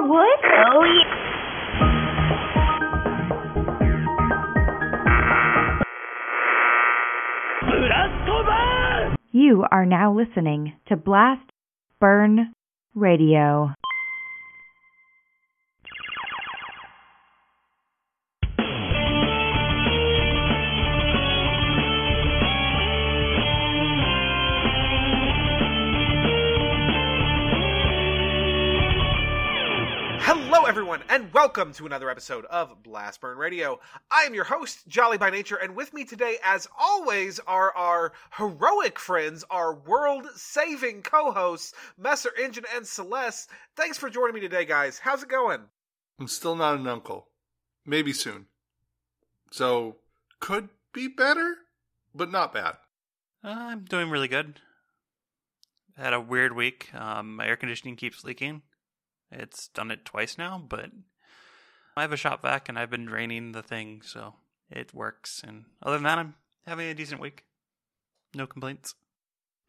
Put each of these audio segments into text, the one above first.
more wood? Oh, yeah. You are now listening to Blast Burn Radio. And welcome to another episode of Blast Burn Radio. I am your host, Jolly by Nature, and with me today, as always, are our heroic friends, our world saving co hosts, Messer Engine and Celeste. Thanks for joining me today, guys. How's it going? I'm still not an uncle. Maybe soon. So, could be better, but not bad. Uh, I'm doing really good. Had a weird week. Um, my air conditioning keeps leaking. It's done it twice now, but I have a shop vac and I've been draining the thing, so it works. And other than that, I'm having a decent week. No complaints.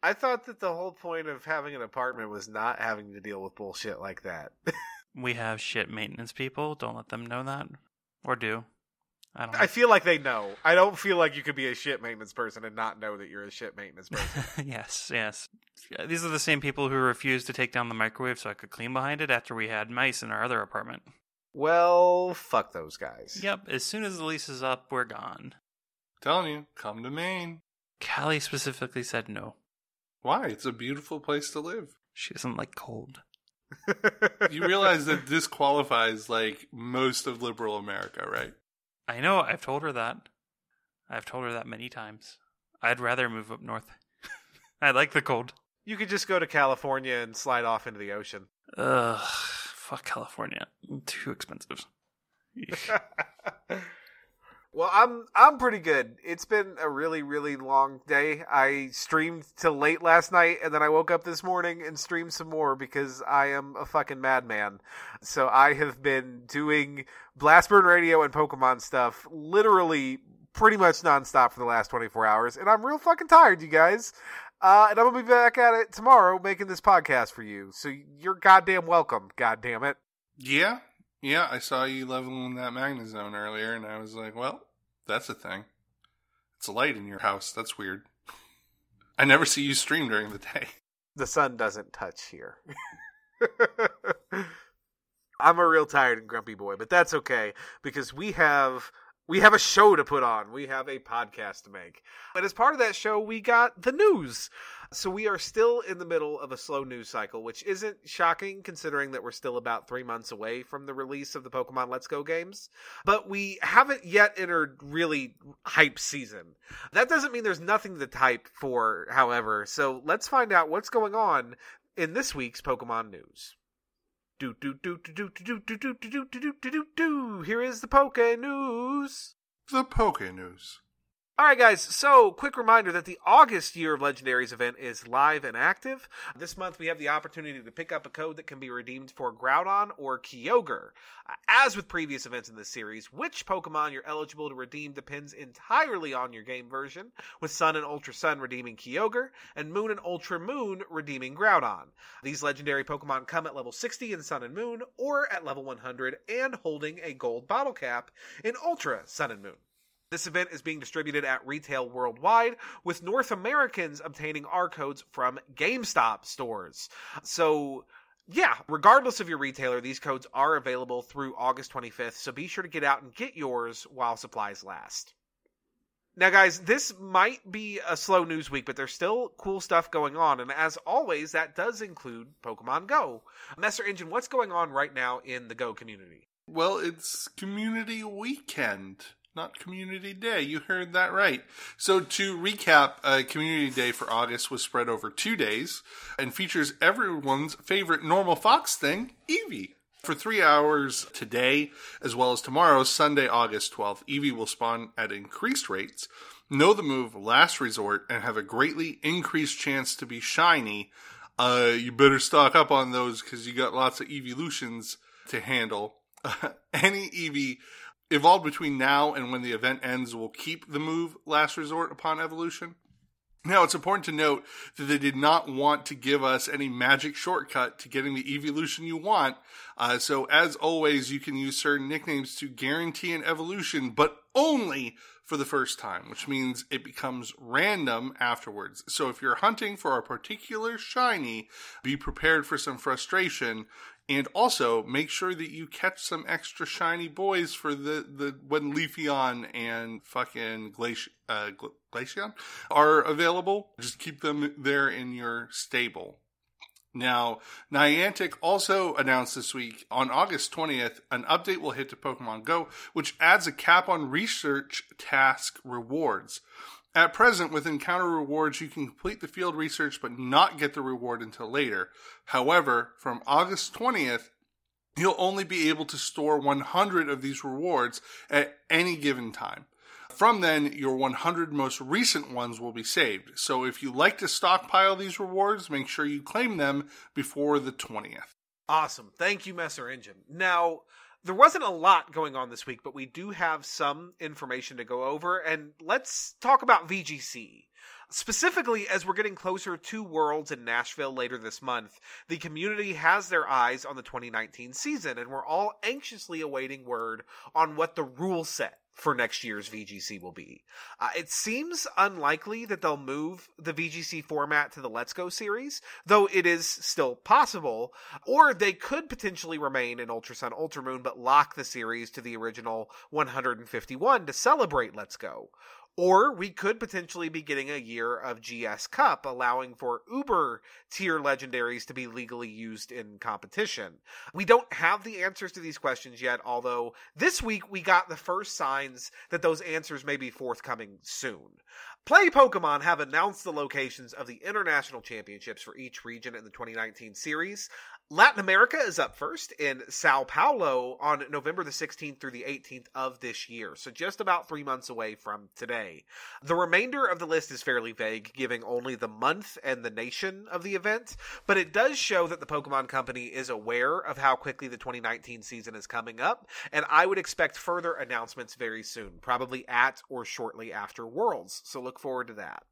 I thought that the whole point of having an apartment was not having to deal with bullshit like that. We have shit maintenance people. Don't let them know that. Or do. I don't know. I feel like they know. I don't feel like you could be a shit maintenance person and not know that you're a shit maintenance person. yes, yes. These are the same people who refused to take down the microwave so I could clean behind it after we had mice in our other apartment. well, fuck those guys. Yep, as soon as the lease is up, we're gone. Telling you, come to Maine. Callie specifically said no. Why? It's a beautiful place to live. She doesn't like cold. You realize that this qualifies like most of liberal America, right? I know, I've told her that. I've told her that many times. I'd rather move up north. I like the cold. You could just go to California and slide off into the ocean. Ugh, fuck California. Too expensive. Well, I'm I'm pretty good. It's been a really really long day. I streamed till late last night and then I woke up this morning and streamed some more because I am a fucking madman. So I have been doing Blastburn Radio and Pokemon stuff literally pretty much nonstop for the last 24 hours and I'm real fucking tired, you guys. Uh, and I'm gonna be back at it tomorrow making this podcast for you. So you're goddamn welcome, goddamn it. Yeah, yeah. I saw you leveling that Magnezone earlier, and I was like, well, that's a thing. It's a light in your house. That's weird. I never see you stream during the day. the sun doesn't touch here. I'm a real tired and grumpy boy, but that's okay because we have we have a show to put on. We have a podcast to make. And as part of that show, we got the news. So we are still in the middle of a slow news cycle, which isn't shocking considering that we're still about 3 months away from the release of the Pokemon Let's Go games. But we haven't yet entered really hype season. That doesn't mean there's nothing to type for, however. So let's find out what's going on in this week's Pokemon news. Do do do do do do do do do do do do do. Here is the Poke News. The Poke News. All right, guys. So, quick reminder that the August Year of Legendaries event is live and active. This month, we have the opportunity to pick up a code that can be redeemed for Groudon or Kyogre. Uh, As with previous events in this series, which Pokemon you're eligible to redeem depends entirely on your game version, with Sun and Ultra Sun redeeming Kyogre, and Moon and Ultra Moon redeeming Groudon. These legendary Pokemon come at level 60 in Sun and Moon, or at level 100 and holding a gold bottle cap in Ultra Sun and Moon. This event is being distributed at retail worldwide, with North Americans obtaining R codes from GameStop stores. So, yeah, regardless of your retailer, these codes are available through August 25th, so be sure to get out and get yours while supplies last. Now, guys, this might be a slow news week, but there's still cool stuff going on, and as always, that does include Pokemon Go. Messer Engine, what's going on right now in the Go community? Well, it's Community Weekend, not Community Day. You heard that right. So, to recap, uh, Community Day for August was spread over two days and features everyone's favorite normal Fox thing, Eevee. For three hours today, as well as tomorrow, Sunday, August 12th, Eevee will spawn at increased rates, know the move last resort, and have a greatly increased chance to be shiny. Uh, you better stock up on those because you got lots of evolutions to handle. Any Eevee evolved between now and when the event ends will keep the move last resort upon evolution. Now, it's important to note that they did not want to give us any magic shortcut to getting the evolution you want. Uh, so, as always, you can use certain nicknames to guarantee an evolution, but only for the first time, which means it becomes random afterwards. So, if you're hunting for a particular shiny, be prepared for some frustration. And also make sure that you catch some extra shiny boys for the, the when Leafeon and fucking Glaci- uh, Glaceon are available. Just keep them there in your stable. Now, Niantic also announced this week on August 20th, an update will hit to Pokemon Go, which adds a cap on research task rewards. At present, with encounter rewards, you can complete the field research but not get the reward until later. However, from August 20th, you'll only be able to store 100 of these rewards at any given time. From then, your 100 most recent ones will be saved. So if you like to stockpile these rewards, make sure you claim them before the 20th. Awesome. Thank you, Messer Engine. Now, there wasn't a lot going on this week, but we do have some information to go over, and let's talk about VGC. Specifically, as we're getting closer to Worlds in Nashville later this month, the community has their eyes on the 2019 season, and we're all anxiously awaiting word on what the rule set for next year's VGC will be. Uh, it seems unlikely that they'll move the VGC format to the Let's Go series, though it is still possible, or they could potentially remain in Ultra Sun Ultra Moon but lock the series to the original 151 to celebrate Let's Go. Or we could potentially be getting a year of GS Cup, allowing for Uber tier legendaries to be legally used in competition. We don't have the answers to these questions yet, although this week we got the first signs that those answers may be forthcoming soon. Play Pokemon have announced the locations of the international championships for each region in the 2019 series. Latin America is up first in Sao Paulo on November the 16th through the 18th of this year, so just about three months away from today. The remainder of the list is fairly vague, giving only the month and the nation of the event, but it does show that the Pokemon Company is aware of how quickly the 2019 season is coming up, and I would expect further announcements very soon, probably at or shortly after Worlds, so look forward to that.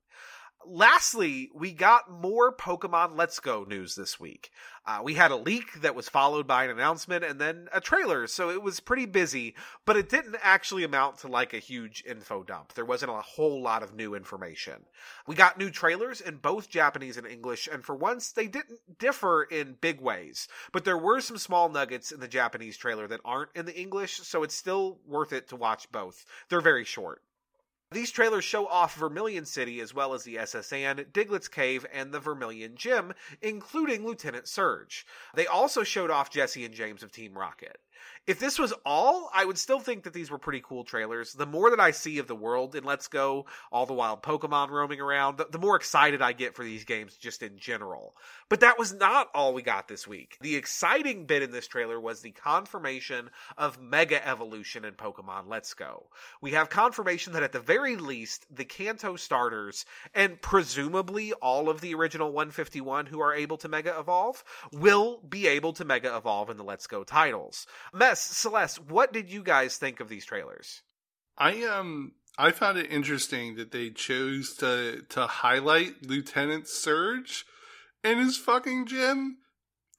Lastly, we got more Pokemon Let's Go news this week. Uh, we had a leak that was followed by an announcement and then a trailer, so it was pretty busy, but it didn't actually amount to like a huge info dump. There wasn't a whole lot of new information. We got new trailers in both Japanese and English, and for once, they didn't differ in big ways, but there were some small nuggets in the Japanese trailer that aren't in the English, so it's still worth it to watch both. They're very short. These trailers show off Vermilion City as well as the S.S. Anne, Diglett's Cave, and the Vermilion Gym, including Lieutenant Surge. They also showed off Jessie and James of Team Rocket. If this was all, I would still think that these were pretty cool trailers. The more that I see of the world in Let's Go, all the wild Pokemon roaming around, the, the, more excited I get for these games just in general. But that was not all we got this week. The exciting bit in this trailer was the confirmation of Mega Evolution in Pokemon Let's Go. We have confirmation that at the very least, the Kanto starters, and presumably all of the original 151 who are able to Mega Evolve, will be able to Mega Evolve in the Let's Go titles. Mess, Celeste, what did you guys think of these trailers? I um I found it interesting that they chose to to highlight Lieutenant Surge and his fucking gym.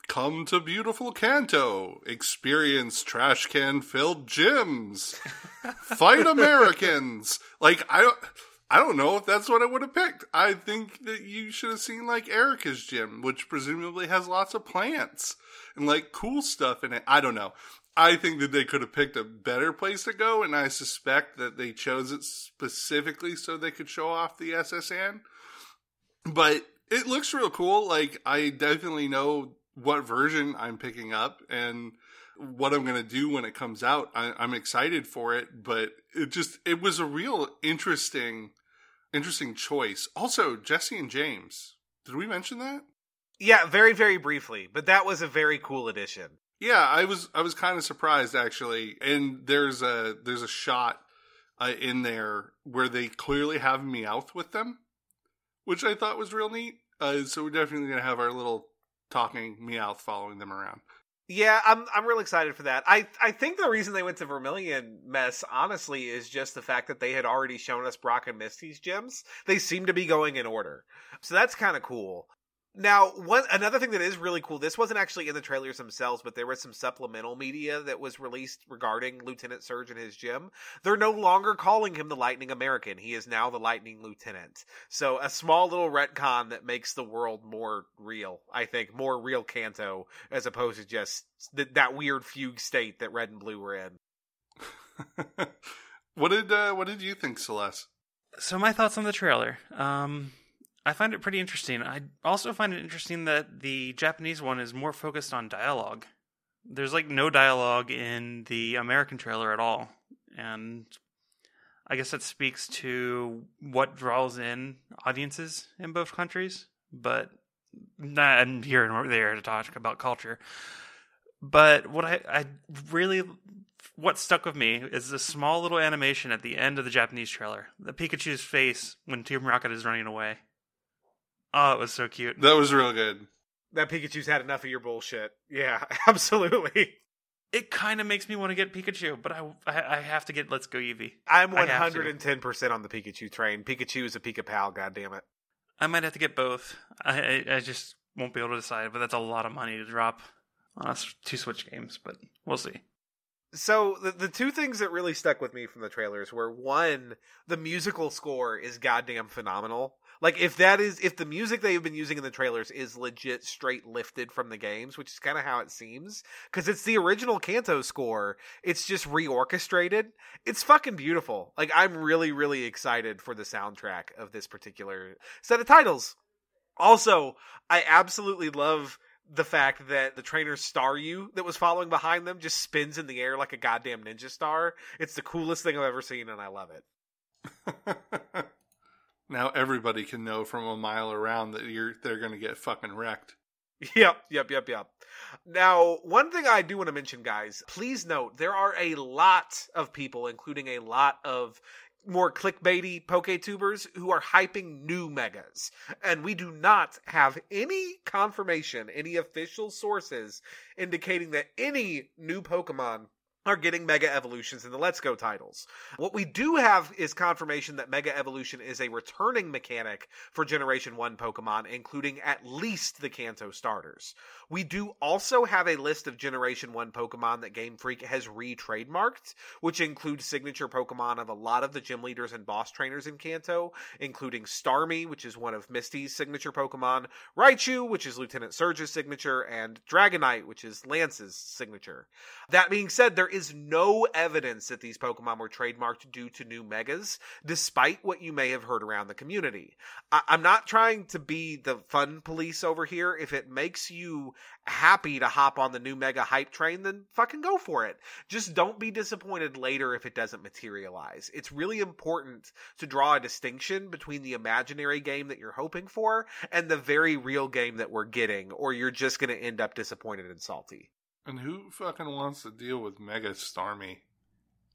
Come to beautiful Kanto, experience trash can filled gyms, fight Americans. Like I don't. I don't know if that's what I would have picked. I think that you should have seen like Erika's gym, which presumably has lots of plants and like cool stuff in it. I don't know. I think that they could have picked a better place to go, and I suspect that they chose it specifically so they could show off the S.S. Anne. But it looks real cool. Like I definitely know what version I'm picking up and what I'm going to do when it comes out. I, I'm excited for it, but it just it was a real interesting interesting choice. Also, Jessie and James. Did we mention that? Yeah, very very briefly, but that was a very cool addition. Yeah, I was I was kind of surprised actually. And there's a there's a shot uh, in there where they clearly have Meowth with them, which I thought was real neat. Uh, so we're definitely gonna have our little talking Meowth following them around. Yeah, I'm I'm real excited for that. I I think the reason they went to Vermilion mess, honestly, is just the fact that they had already shown us Brock and Misty's gems. They seem to be going in order, so that's kind of cool. Now, one another thing that is really cool. This wasn't actually in the trailers themselves, but there was some supplemental media that was released regarding Lieutenant Surge and his gym. They're no longer calling him the Lightning American. He is now the Lightning Lieutenant. So a small little retcon that makes the world more real. I think more real Kanto as opposed to just th- that weird fugue state that Red and Blue were in. what did uh, what did you think, Celeste? So my thoughts on the trailer. Um, I find it pretty interesting. I also find it interesting that the Japanese one is more focused on dialogue. There's like no dialogue in the American trailer at all, and I guess that speaks to what draws in audiences in both countries. But not here nor there to talk about culture. But what I, I really what stuck with me is the small little animation at the end of the Japanese trailer. The Pikachu's face when Team Rocket is running away. Oh, it was so cute. That was real good. That Pikachu's had enough of your bullshit. Yeah, absolutely. It kind of makes me want to get Pikachu, but I, I, I have to get Let's Go Eevee. I'm I have to. 110% on the Pikachu train. Pikachu is a Pika Pal, goddammit. I might have to get both. I, I I just won't be able to decide, but that's a lot of money to drop on us two Switch games. But we'll see. So the the two things that really stuck with me from the trailers were one, the musical score is goddamn phenomenal. Like if that is if the music they've been using in the trailers is legit straight lifted from the games, which is kind of how it seems, because it's the original Kanto score. It's just reorchestrated. It's fucking beautiful. Like I'm really really excited for the soundtrack of this particular set of titles. Also, I absolutely love the fact that the trainer Staryu that was following behind them just spins in the air like a goddamn ninja star. It's the coolest thing I've ever seen, and I love it. now everybody can know from a mile around that you're they're going to get fucking wrecked. Yep, yep, yep, yep. Now, one thing I do want to mention, guys, please note there are a lot of people, including a lot of more clickbaity PokeTubers who are hyping new megas. And we do not have any confirmation, any official sources indicating that any new Pokemon are getting Mega Evolutions in the Let's Go titles. What we do have is confirmation that Mega Evolution is a returning mechanic for Generation 1 Pokemon, including at least the Kanto starters. We do also have a list of Generation 1 Pokemon that Game Freak has re trademarked, which includes signature Pokemon of a lot of the gym leaders and boss trainers in Kanto, including Starmie, which is one of Misty's signature Pokemon, Raichu, which is Lieutenant Surge's signature, and Dragonite, which is Lance's signature. That being said, there is no evidence that these Pokemon were trademarked due to new megas, despite what you may have heard around the community. I- I'm not trying to be the fun police over here. If it makes you happy to hop on the new mega hype train, then fucking go for it. Just don't be disappointed later if it doesn't materialize. It's really important to draw a distinction between the imaginary game that you're hoping for and the very real game that we're getting, or you're just going to end up disappointed and salty. And who fucking wants to deal with Mega Starmie?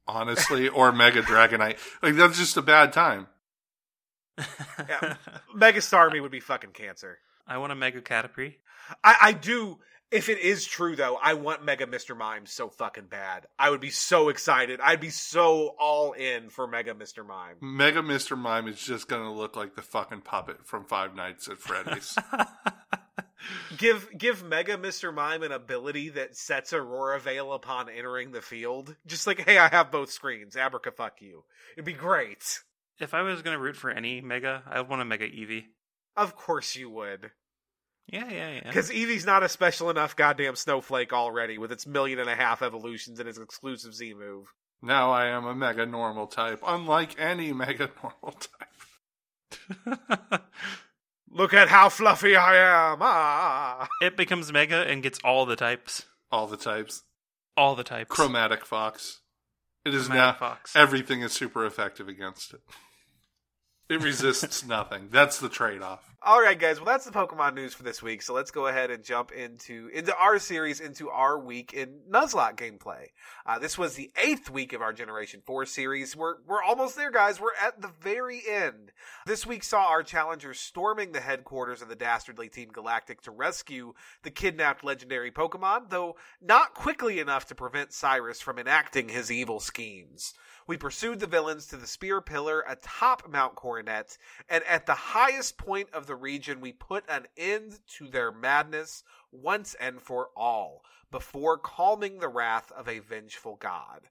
Honestly, or Mega Dragonite. Like that's just a bad time. Yeah. Mega Starmie would be fucking cancer. I want a Mega Caterpie. I, I do. If it is true, though, I want Mega Mr. Mime so fucking bad. I would be so excited. I'd be so all in for Mega Mr. Mime. Mega Mr. Mime is just gonna look like the fucking puppet from Five Nights at Freddy's. Give give Mega Mr. Mime an ability that sets Aurora Veil upon entering the field. Just like, hey, I have both screens. Abraca fuck you. It'd be great. if I was gonna root for any Mega, I would want a Mega Eevee. Of course you would. Yeah, yeah, yeah. Because Eevee's not a special enough goddamn snowflake already with its million and a half evolutions and its exclusive Z move. now I am a Mega Normal type, unlike any Mega Normal type. Look at how fluffy I am. Ah. it becomes Mega and gets all the types. All the types. All the types. Chromatic Fox. It is Chromatic now Fox. everything is super effective against it. It resists nothing. That's the trade off. All right, guys. Well, that's the Pokemon news for this week. So let's go ahead and jump into into our series, into our week in Nuzlocke gameplay. Uh, this was the eighth week of our Generation Four series. We're we're almost there, guys. We're at the very end. This week saw our challengers storming the headquarters of the dastardly Team Galactic to rescue the kidnapped legendary Pokemon, though not quickly enough to prevent Cyrus from enacting his evil schemes. We pursued the villains to the spear pillar atop Mount Coronet, and at the highest point of the region, we put an end to their madness once and for all, before calming the wrath of a vengeful god.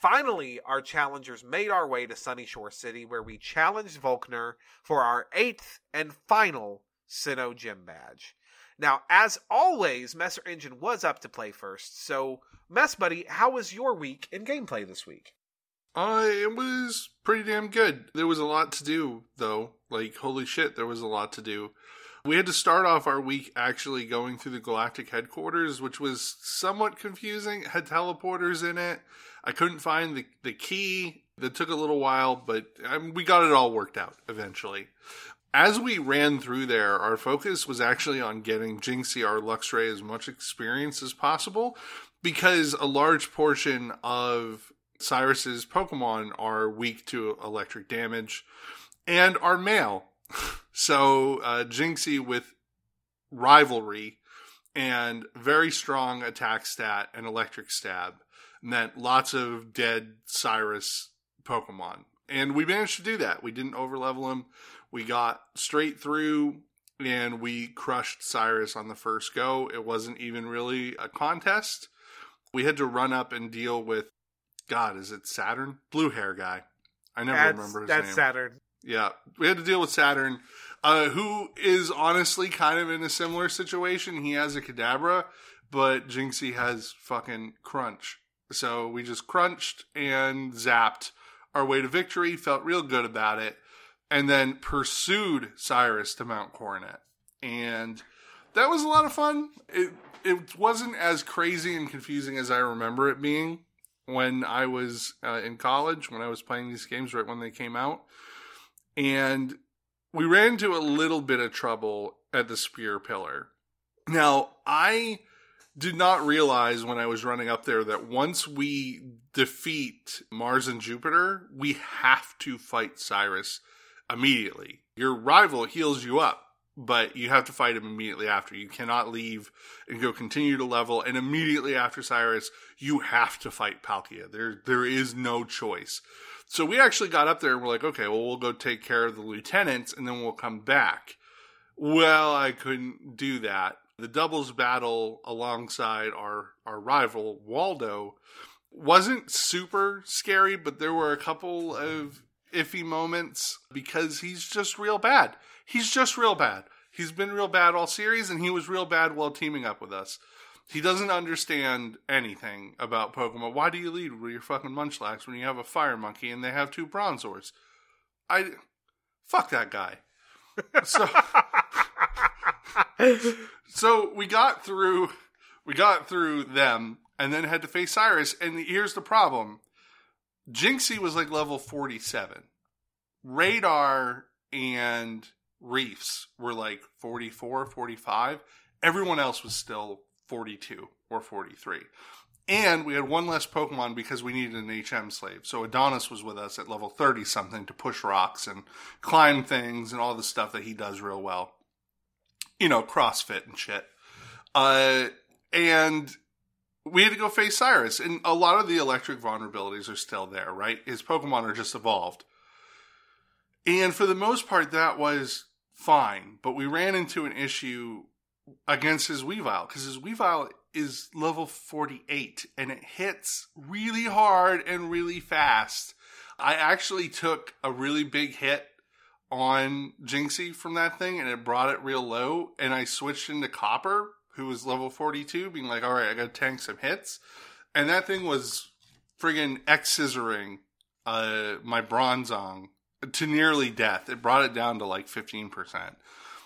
Finally, our challengers made our way to Sunyshore City, where we challenged Volkner for our eighth and final Sinnoh Gym badge. Now, as always, Messer Engine was up to play first, so Mess Buddy, how was your week in gameplay this week? Uh, it was pretty damn good. There was a lot to do, though. Like, holy shit, there was a lot to do. We had to start off our week actually going through the Galactic headquarters, which was somewhat confusing. It had teleporters in it. I couldn't find the, the key. That took a little while, but um, we got it all worked out eventually. As we ran through there, our focus was actually on getting Jynxie, our Luxray, as much experience as possible because a large portion of Cyrus's Pokemon are weak to electric damage and are male. so uh, Jynxie with rivalry and very strong attack stat and electric stab meant lots of dead Cyrus Pokemon. And we managed to do that. We didn't overlevel him. We got straight through and we crushed Cyrus on the first go. It wasn't even really a contest. We had to run up and deal with God, is it Saturn? Blue hair guy. I never that's, remember his that's name. Saturn. Yeah, we had to deal with Saturn, uh, who is honestly kind of in a similar situation. He has a Kadabra, but Jinxie has fucking Crunch. So we just crunched and zapped our way to victory, felt real good about it, and then pursued Cyrus to Mount Coronet. And that was a lot of fun. It it wasn't as crazy and confusing as I remember it being when I was uh, in college, when I was playing these games right when they came out. And we ran into a little bit of trouble at the spear pillar. Now, I did not realize when I was running up there that once we defeat Mars and Jupiter, we have to fight Cyrus immediately. Your rival heals you up, but you have to fight him immediately after. You cannot leave and go continue to level, and immediately after Cyrus, you have to fight Palkia. There, there is no choice. So we actually got up there and we're like, okay, well, we'll go take care of the lieutenants and then we'll come back. Well, I couldn't do that. The doubles battle alongside our, our rival, Waldo, wasn't super scary, but there were a couple of iffy moments because he's just real bad. He's just real bad. He's been real bad all series, and he was real bad while teaming up with us. He doesn't understand anything about Pokemon. Why do you lead with your fucking Munchlax when you have a Fire Monkey and they have two Bronzors? I fuck that guy. So, so we got through, we got through them, and then had to face Cyrus. And here's the problem: Jinxie was like level forty-seven. Radar and Reefs were like 44, 45. Everyone else was still 42 or 43. And we had one less Pokemon because we needed an HM slave. So Adonis was with us at level 30 something to push rocks and climb things and all the stuff that he does real well. You know, CrossFit and shit. Uh, and we had to go face Cyrus. And a lot of the electric vulnerabilities are still there, right? His Pokemon are just evolved. And for the most part, that was fine. But we ran into an issue against his Weavile because his Weavile is level 48 and it hits really hard and really fast. I actually took a really big hit on Jinxie from that thing and it brought it real low. And I switched into Copper, who was level 42, being like, all right, I got to tank some hits. And that thing was friggin' X scissoring uh, my Bronzong to nearly death. It brought it down to like 15%.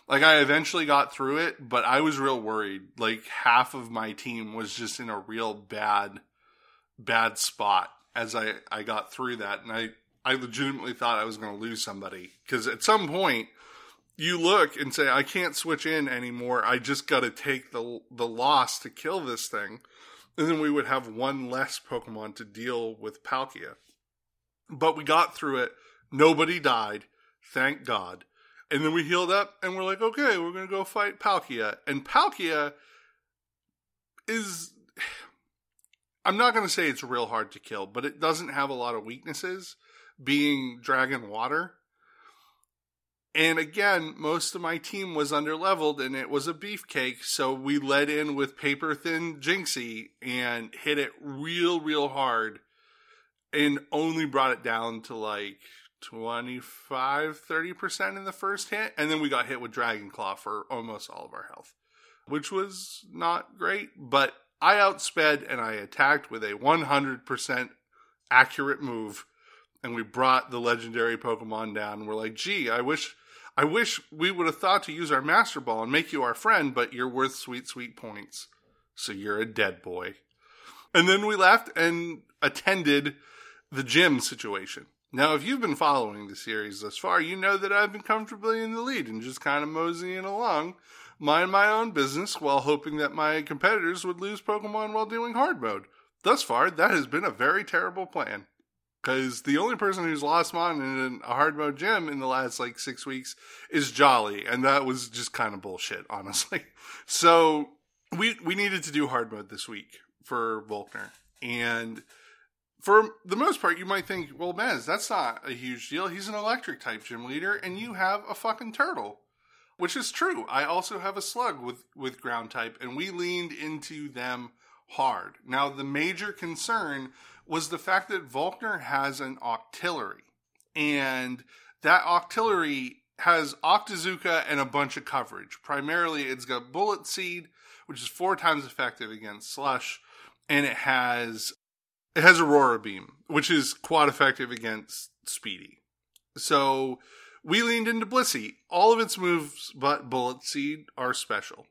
Like I eventually got through it, but I was real worried. Like half of my team was just in a real bad bad spot as I I got through that and I I legitimately thought I was going to lose somebody because at some point you look and say, I can't switch in anymore. I just got to take the the loss to kill this thing, and then we would have one less Pokemon to deal with Palkia. But we got through it. Nobody died, thank God. And then we healed up, and we're like, okay, we're gonna go fight Palkia. And Palkia is. I'm not going to say it's real hard to kill, but it doesn't have a lot of weaknesses, being dragon water. And again, most of my team was underleveled and it was a beefcake, so we led in with paper thin Jinxie and hit it real, real hard and only brought it down to like 25, 30% in the first hit. And then we got hit with Dragon Claw for almost all of our health, which was not great, but I outsped and I attacked with a 100% accurate move and we brought the legendary Pokemon down. We're like, gee, I wish I wish we would have thought to use our Master Ball and make you our friend, but you're worth sweet, sweet points. So you're a dead boy. And then we left and attended the gym situation. Now, if you've been following the series thus far, you know that I've been comfortably in the lead and just kind of moseying along, mind my own business while hoping that my competitors would lose Pokemon while doing hard mode. Thus far, that has been a very terrible plan. Because the only person who's lost Mon in a hard mode gym in the last like six weeks is Jolly, and that was just kind of bullshit, honestly. So we we needed to do hard mode this week for Volkner, and for the most part, you might think, well, Mez, that's not a huge deal. He's an electric type gym leader, and you have a fucking turtle, which is true. I also have a slug with with ground type, and we leaned into them hard. Now, the major concern was the fact that Volkner has an octillery. And that octillery has Octazooka and a bunch of coverage. Primarily, it's got Bullet Seed, which is four times effective against Slush, and it has it has Aurora Beam, which is quad effective against Speedy. So we leaned into Blissey. All of its moves but Bullet Seed are special.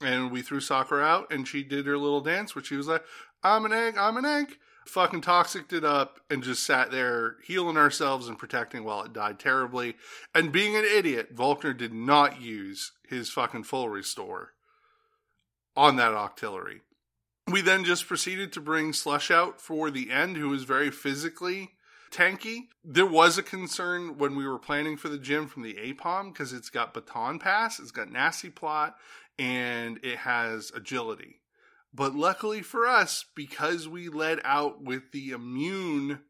And we threw Sakura out, and she did her little dance, which she was like, I'm an egg, I'm an egg fucking toxicked it up and just sat there healing ourselves and protecting while it died terribly. And being an idiot, Volkner did not use his fucking full restore on that octillery. We then just proceeded to bring Slush out for the end, who was very physically tanky. There was a concern when we were planning for the gym from the Ambipom because it's got Baton Pass, it's got Nasty Plot, and it has agility. But luckily for us, because we led out with the immune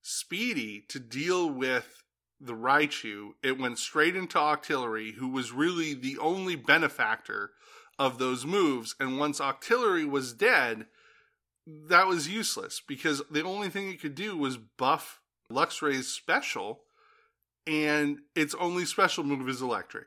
Speedy to deal with the Raichu, it went straight into Octillery, who was really the only benefactor of those moves. And once Octillery was dead, that was useless because the only thing it could do was buff Luxray's special, and its only special move is electric.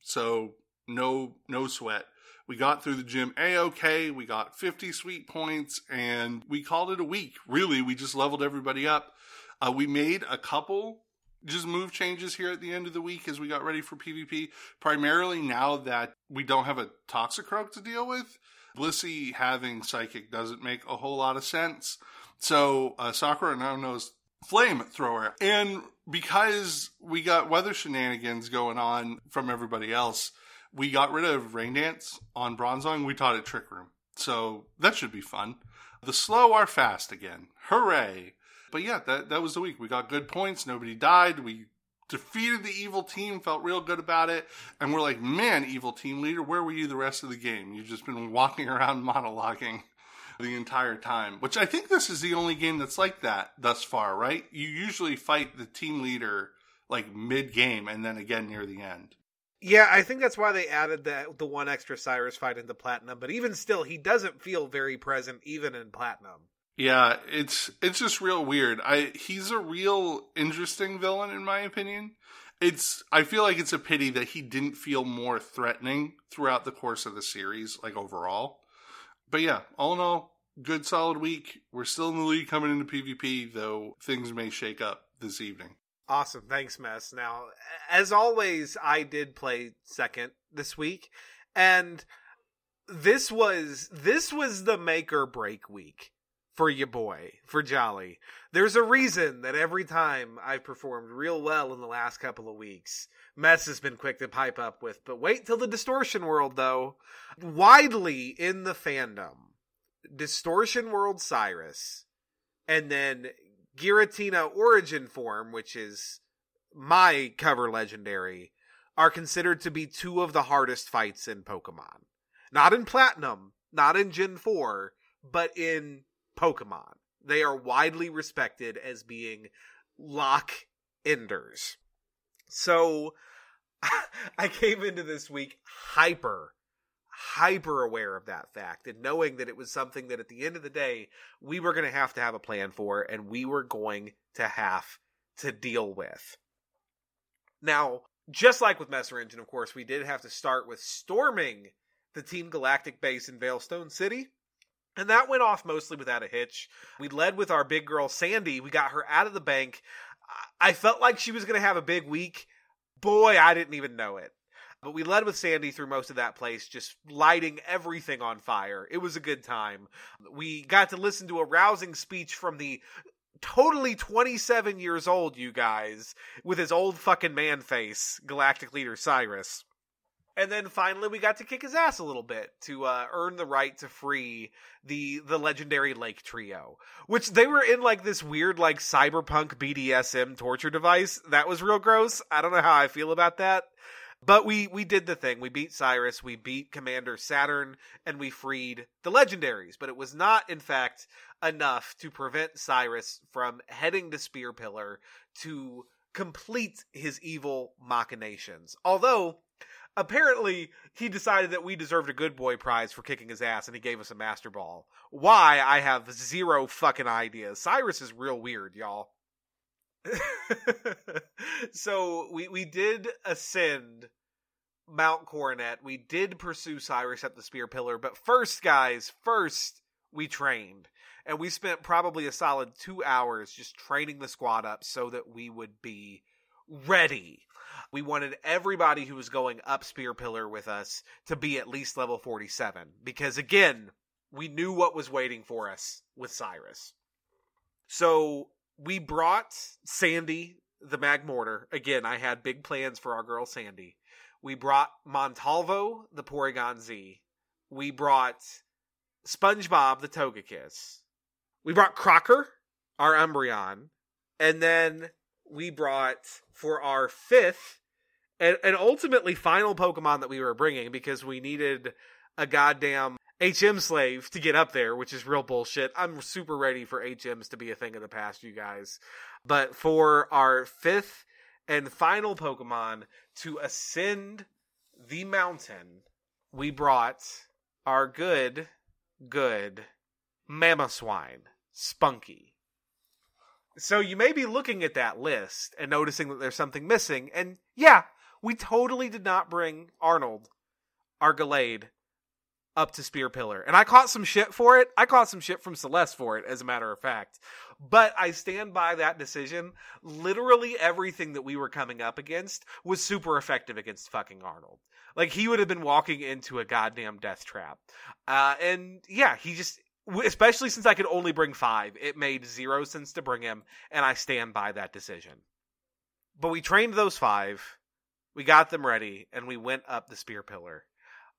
So no no sweat. We got through the gym a okay. We got 50 sweet points and we called it a week. Really, we just leveled everybody up. Uh, we made a couple just move changes here at the end of the week as we got ready for PvP. Primarily now that we don't have a Toxicroak to deal with, Blissey having Psychic doesn't make a whole lot of sense. So uh, Sakura now knows Flamethrower. And because we got weather shenanigans going on from everybody else, we got rid of Rain Dance on Bronzong. We taught it Trick Room. So that should be fun. The slow are fast again. Hooray. But yeah, that, that was the week. We got good points. Nobody died. We defeated the evil team, felt real good about it. And we're like, man, evil team leader, where were you the rest of the game? You've just been walking around monologuing the entire time, which I think this is the only game that's like that thus far, right? You usually fight the team leader like mid game and then again near the end. Yeah, I think that's why they added the the one extra Cyrus fight into Platinum. But even still, he doesn't feel very present even in Platinum. Yeah, it's it's just real weird. I he's a real interesting villain in my opinion. It's I feel like it's a pity that he didn't feel more threatening throughout the course of the series, like overall. But yeah, all in all, good solid week. We're still in the lead coming into PvP, though things may shake up this evening. Awesome. Thanks, Mess. Now, as always, I did play second this week, and this was this was the make or break week for your boy, for Jolly. There's a reason that every time I've performed real well in the last couple of weeks, Mess has been quick to pipe up with. But wait till the Distortion World, though. Widely in the fandom, Distortion World Cyrus, and then Giratina Origin Form, which is my cover legendary, are considered to be two of the hardest fights in Pokemon. Not in Platinum, not in Gen 4, but in Pokemon. They are widely respected as being lock enders. So I came into this week hyper, hyper aware of that fact and knowing that it was something that at the end of the day we were going to have to have a plan for and we were going to have to deal with. Now, just like with Messer Engine, of course, we did have to start with storming the Team Galactic base in Veilstone City. And that went off mostly without a hitch. We led with our big girl Sandy. We got her out of the bank. I felt like she was going to have a big week. Boy, I didn't even know it. But we led with Sandy through most of that place, just lighting everything on fire. It was a good time. We got to listen to a rousing speech from the totally 27 years old, you guys, with his old fucking man face, Galactic Leader Cyrus. And then finally, we got to kick his ass a little bit to uh, earn the right to free the the legendary Lake Trio, which they were in like this weird like cyberpunk BDSM torture device. That was real gross. I don't know how I feel about that, but we we did the thing. We beat Cyrus, we beat Commander Saturn, and we freed the legendaries. But it was not, in fact, enough to prevent Cyrus from heading to Spear Pillar to complete his evil machinations. Although apparently he decided that we deserved a good boy prize for kicking his ass and he gave us a master ball. Why? I have zero fucking ideas. Cyrus is real weird, y'all. so we we did ascend Mount Coronet. We did pursue Cyrus up the spear pillar, but first guys, first we trained. And we spent probably a solid 2 hours just training the squad up so that we would be ready we wanted everybody who was going up Spear Pillar with us to be at least level 47. Because again, we knew what was waiting for us with Cyrus. So we brought Sandy, the Magmortar. Again, I had big plans for our girl Sandy. We brought Montalvo, the Porygon Z. We brought SpongeBob, the Togekiss. We brought Crocker, our Umbreon. And then we brought for our fifth and, and ultimately final Pokemon that we were bringing because we needed a goddamn HM slave to get up there, which is real bullshit. I'm super ready for HMs to be a thing of the past, you guys. But for our fifth and final Pokemon to ascend the mountain, we brought our good, good Mamoswine, Spunky. So you may be looking at that list and noticing that there's something missing, and yeah, we totally did not bring Arnold, our up to Spear Pillar. And I caught some shit for it. I caught some shit from Celeste for it, as a matter of fact. But I stand by that decision. Literally everything that we were coming up against was super effective against fucking Arnold. Like, he would have been walking into a goddamn death trap. Uh, and yeah, he just, especially since I could only bring five, it made zero sense to bring him, and I stand by that decision. But we trained those five we got them ready, and we went up the spear pillar.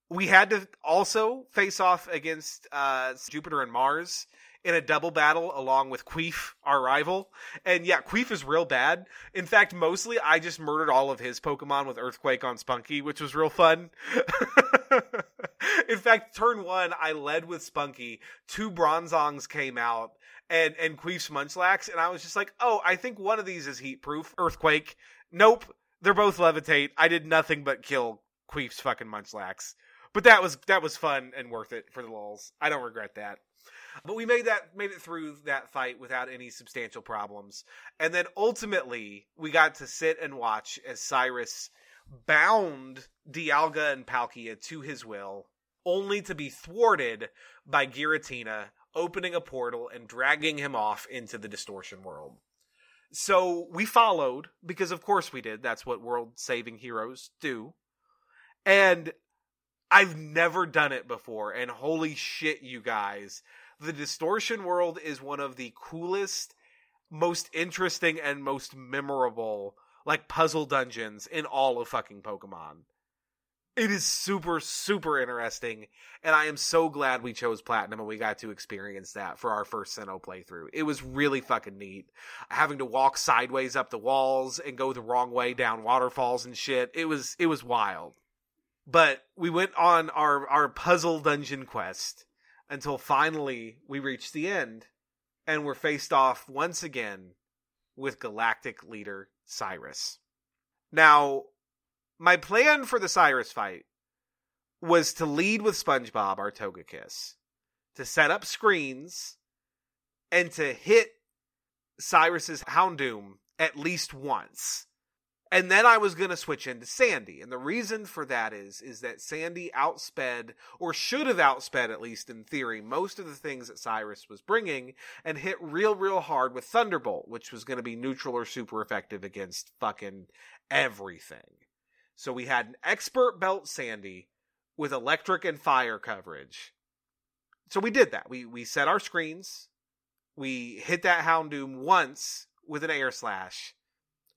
We had to also face off against uh, Jupiter and Mars in a double battle along with Queef, our rival. And yeah, Queef is real bad. In fact, mostly I just murdered all of his Pokemon with Earthquake on Spunky, which was real fun. In fact, turn one, I led with Spunky. Two Bronzongs came out and, and Queef's Munchlax. And I was just like, oh, I think one of these is heat proof. Earthquake. Nope. They're both levitate. I did nothing but kill Queef's fucking Munchlax. But that was that was fun and worth it for the lulz. I don't regret that. But we made that made it through that fight without any substantial problems. And then ultimately we got to sit and watch as Cyrus bound Dialga and Palkia to his will, only to be thwarted by Giratina opening a portal and dragging him off into the distortion world. So we followed because, of course, we did. That's what world saving heroes do. And I've never done it before. And holy shit, you guys. The distortion world is one of the coolest, most interesting, and most memorable like puzzle dungeons in all of fucking Pokemon. It is super, super interesting, and I am so glad we chose Platinum and we got to experience that for our first Sinnoh playthrough. It was really fucking neat. Having to walk sideways up the walls and go the wrong way down waterfalls and shit. It was it was wild. But we went on our, our puzzle dungeon quest until finally we reached the end and we're faced off once again with galactic leader Cyrus. Now, my plan for the Cyrus fight was to lead with SpongeBob, our Togekiss, to set up screens and to hit Cyrus's Houndoom at least once. And then I was going to switch into Sandy. And the reason for that is is that Sandy outsped or should have outsped at least in theory most of the things that Cyrus was bringing and hit real real hard with Thunderbolt, which was going to be neutral or super effective against fucking everything. So we had an expert belt Sandy with electric and fire coverage. So we did that. We we set our screens. We hit that Houndoom once with an air slash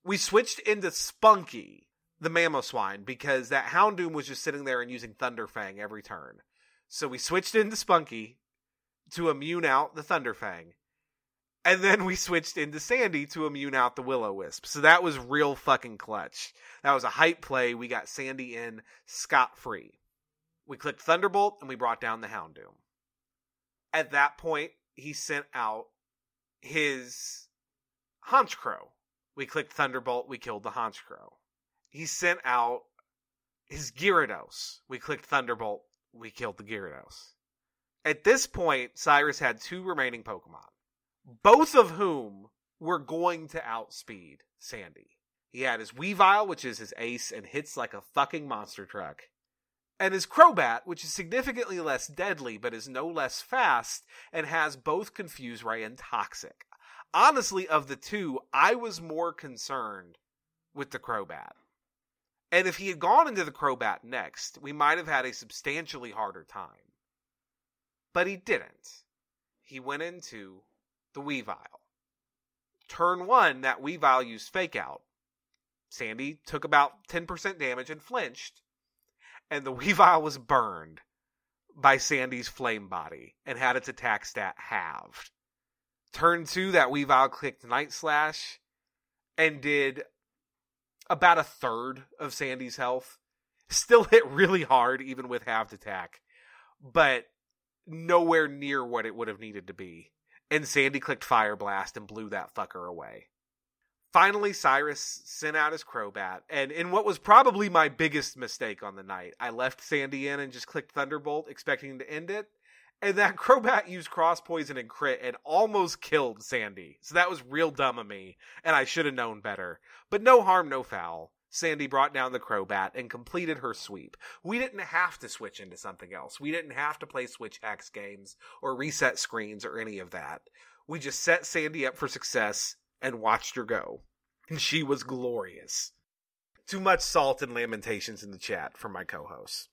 we switched into Spunky, the Mamoswine, because that Houndoom was just sitting there and using Thunderfang every turn. So we switched into Spunky to immune out the Thunderfang. And then we switched into Sandy to immune out the Will-O-Wisp. So that was real fucking clutch. That was a hype play. We got Sandy in scot free. We clicked Thunderbolt and we brought down the Houndoom. At that point, he sent out his Honchkrow we clicked Thunderbolt. We killed the Honchkrow. He sent out his Gyarados. We clicked Thunderbolt. We killed the Gyarados. At this point, Cyrus had two remaining Pokemon, both of whom were going to outspeed Sandy. He had his Weavile, which is his ace and hits like a fucking monster truck, and his Crobat, which is significantly less deadly but is no less fast and has both Confuse Ray and Toxic honestly, of the two, I was more concerned with the Crobat. And if he had gone into the Crobat next, we might have had a substantially harder time. But he didn't. He went into the Weavile. Turn one, that Weavile used Fake Out. Sandy took about 10% damage and flinched, and the Weavile was burned by Sandy's flame body and had its attack stat halved. Turn two, that Weavile clicked Night Slash and did about a third of Sandy's health. Still hit really hard, even with halved attack, but nowhere near what it would have needed to be. And Sandy clicked Fire Blast and blew that fucker away. Finally, Cyrus sent out his Crobat, and in what was probably my biggest mistake on the night, I left Sandy in and just clicked Thunderbolt, expecting to end it. And that Crobat used cross poison and crit and almost killed Sandy. So that was real dumb of me, and I should have known better. But no harm, no foul. Sandy brought down the Crobat and completed her sweep. We didn't have to switch into something else. We didn't have to play Switch X games or reset screens or any of that. We just set Sandy up for success and watched her go. And she was glorious. Too much salt and lamentations in the chat from my co hosts.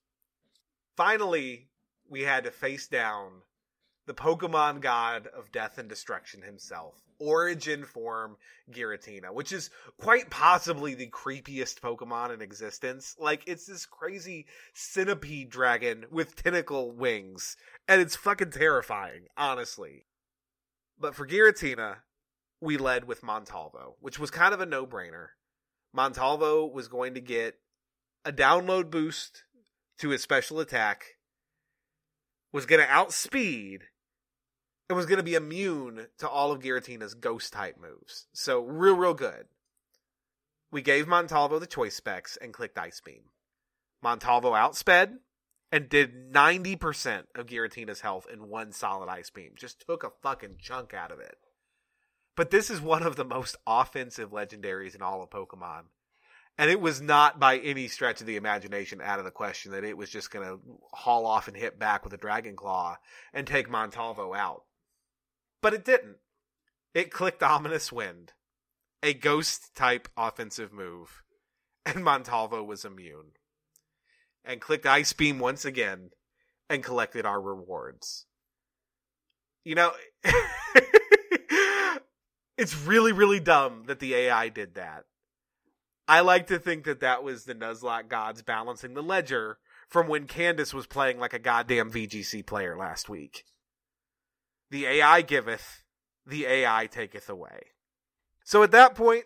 Finally, we had to face down the Pokemon god of death and destruction himself, Origin form Giratina, which is quite possibly the creepiest Pokemon in existence. Like, it's this crazy centipede dragon with tentacle wings, and it's fucking terrifying, honestly. But for Giratina, we led with Montalvo, which was kind of a no brainer. Montalvo was going to get a download boost to his special attack was going to outspeed and was going to be immune to all of Giratina's ghost type moves. So, real, real good. We gave Montalvo the choice specs and clicked Ice Beam. Montalvo outsped and did 90% of Giratina's health in one solid Ice Beam. Just took a fucking chunk out of it. But this is one of the most offensive legendaries in all of Pokemon. And it was not by any stretch of the imagination out of the question that it was just going to haul off and hit back with a Dragon Claw and take Montalvo out. But it didn't. It clicked Ominous Wind, a ghost type offensive move, and Montalvo was immune. And clicked Ice Beam once again and collected our rewards. You know, it's really, really dumb that the AI did that. I like to think that that was the Nuzlocke gods balancing the ledger from when Candace was playing like a goddamn VGC player last week. The AI giveth, the AI taketh away. So at that point,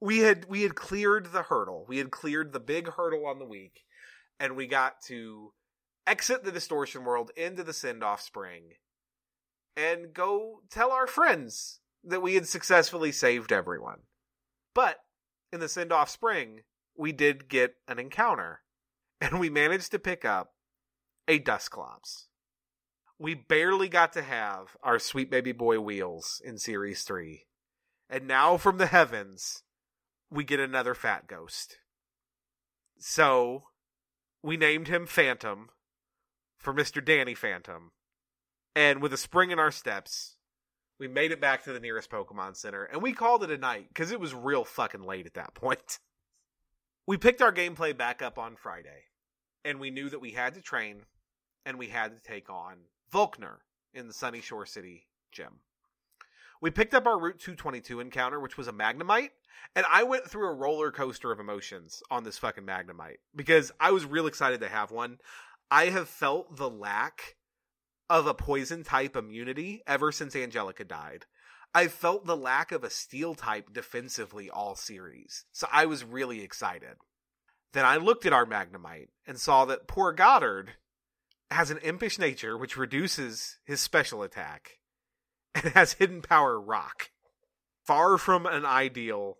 we had we had cleared the hurdle. We had cleared the big hurdle on the week, and we got to exit the distortion world into the Sendoff Spring and go tell our friends that we had successfully saved everyone. But in the Sendoff Spring, we did get an encounter, and we managed to pick up a Dusclops. We barely got to have our sweet baby boy wheels in Series 3. And now from the heavens, we get another fat ghost. So, we named him Phantom for Mr. Danny Phantom. And with a spring in our steps, we made it back to the nearest Pokemon Center and we called it a night because it was real fucking late at that point. We picked our gameplay back up on Friday and we knew that we had to train and we had to take on Volkner in the Sunyshore City gym. We picked up our Route 222 encounter, which was a Magnemite, and I went through a roller coaster of emotions on this fucking Magnemite because I was real excited to have one. I have felt the lack of a poison type immunity ever since Angelica died. I felt the lack of a steel type defensively all series, so I was really excited. Then I looked at our Magnemite and saw that poor Goddard has an impish nature which reduces his special attack and has hidden power rock. Far from an ideal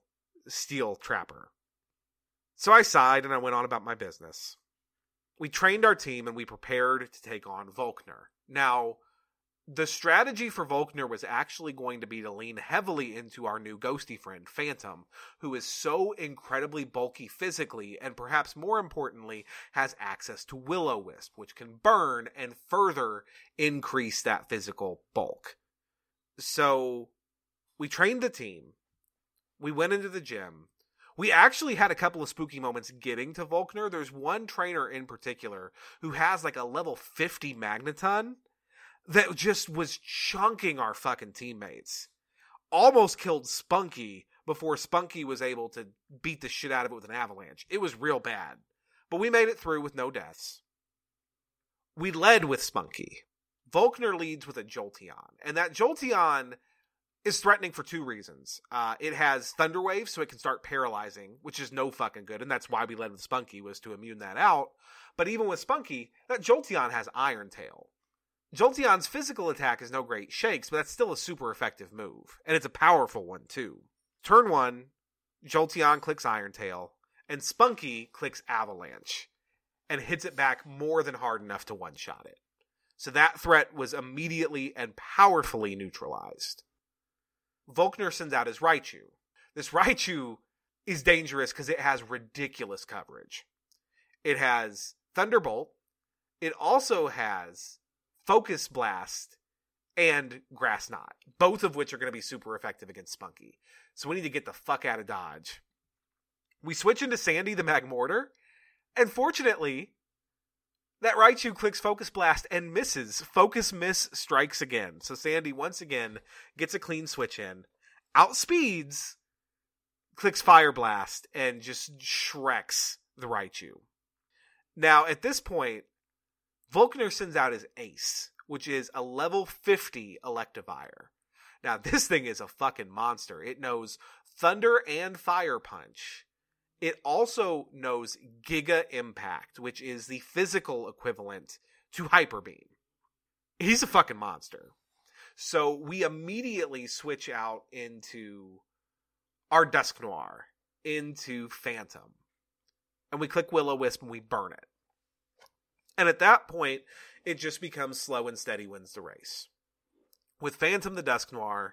steel trapper. So I sighed and I went on about my business. We trained our team and we prepared to take on Volkner. Now, the strategy for Volkner was actually going to be to lean heavily into our new ghosty friend, Phantom, who is so incredibly bulky physically, and perhaps more importantly, has access to Will-O-Wisp, which can burn and further increase that physical bulk. So, we trained the team. We went into the gym. We actually had a couple of spooky moments getting to Volkner. There's one trainer in particular who has like a level 50 Magneton that just was chunking our fucking teammates. Almost killed Spunky before Spunky was able to beat the shit out of it with an avalanche. It was real bad. But we made it through with no deaths. We led with Spunky. Volkner leads with a Jolteon, and that Jolteon is threatening for two reasons. Uh, it has Thunder Wave, so it can start paralyzing, which is no fucking good, and that's why we led with Spunky was to immune that out. But even with Spunky, that Jolteon has Iron Tail. Jolteon's physical attack is no great shakes, but that's still a super effective move, and it's a powerful one too. Turn one, Jolteon clicks Iron Tail, and Spunky clicks Avalanche, and hits it back more than hard enough to one shot it. So that threat was immediately and powerfully neutralized. Volkner sends out his Raichu. This Raichu is dangerous because it has ridiculous coverage. It has Thunderbolt. It also has Focus Blast and Grass Knot, both of which are going to be super effective against Spunky. So we need to get the fuck out of Dodge. We switch into Sandy the Magmortar, and fortunately, that Raichu clicks Focus Blast and misses. Focus Miss strikes again. So Sandy once again gets a clean switch in, outspeeds, clicks Fire Blast, and just shreks the Raichu. Now, at this point, Volkner sends out his ace, which is a level 50 Electivire. Now, this thing is a fucking monster. It knows Thunder and Fire Punch. It also knows Giga Impact, which is the physical equivalent to Hyper Beam. He's a fucking monster. So we immediately switch out into our Dusknoir, into Phantom. And we click Will-O-Wisp and we burn it. And at that point, it just becomes slow and steady wins the race. With Phantom the Dusknoir,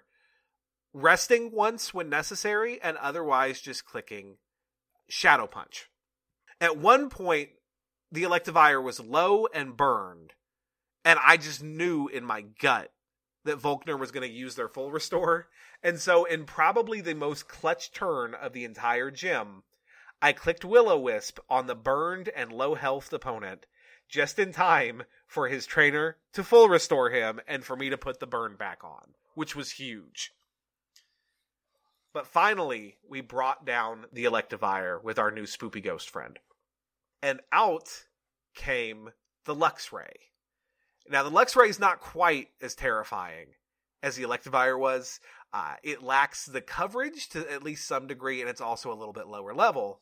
resting once when necessary and otherwise just clicking Shadow Punch. At one point, the Electivire was low and burned, and I just knew in my gut that Volkner was going to use their full restore. And so, in probably the most clutch turn of the entire gym, I clicked Will-O-Wisp on the burned and low health opponent just in time for his trainer to full restore him and for me to put the burn back on, which was huge. But finally, we brought down the Electivire with our new spoopy ghost friend. And out came the Luxray. Now, the Luxray is not quite as terrifying as the Electivire was. Uh, it lacks the coverage to at least some degree, and it's also a little bit lower level.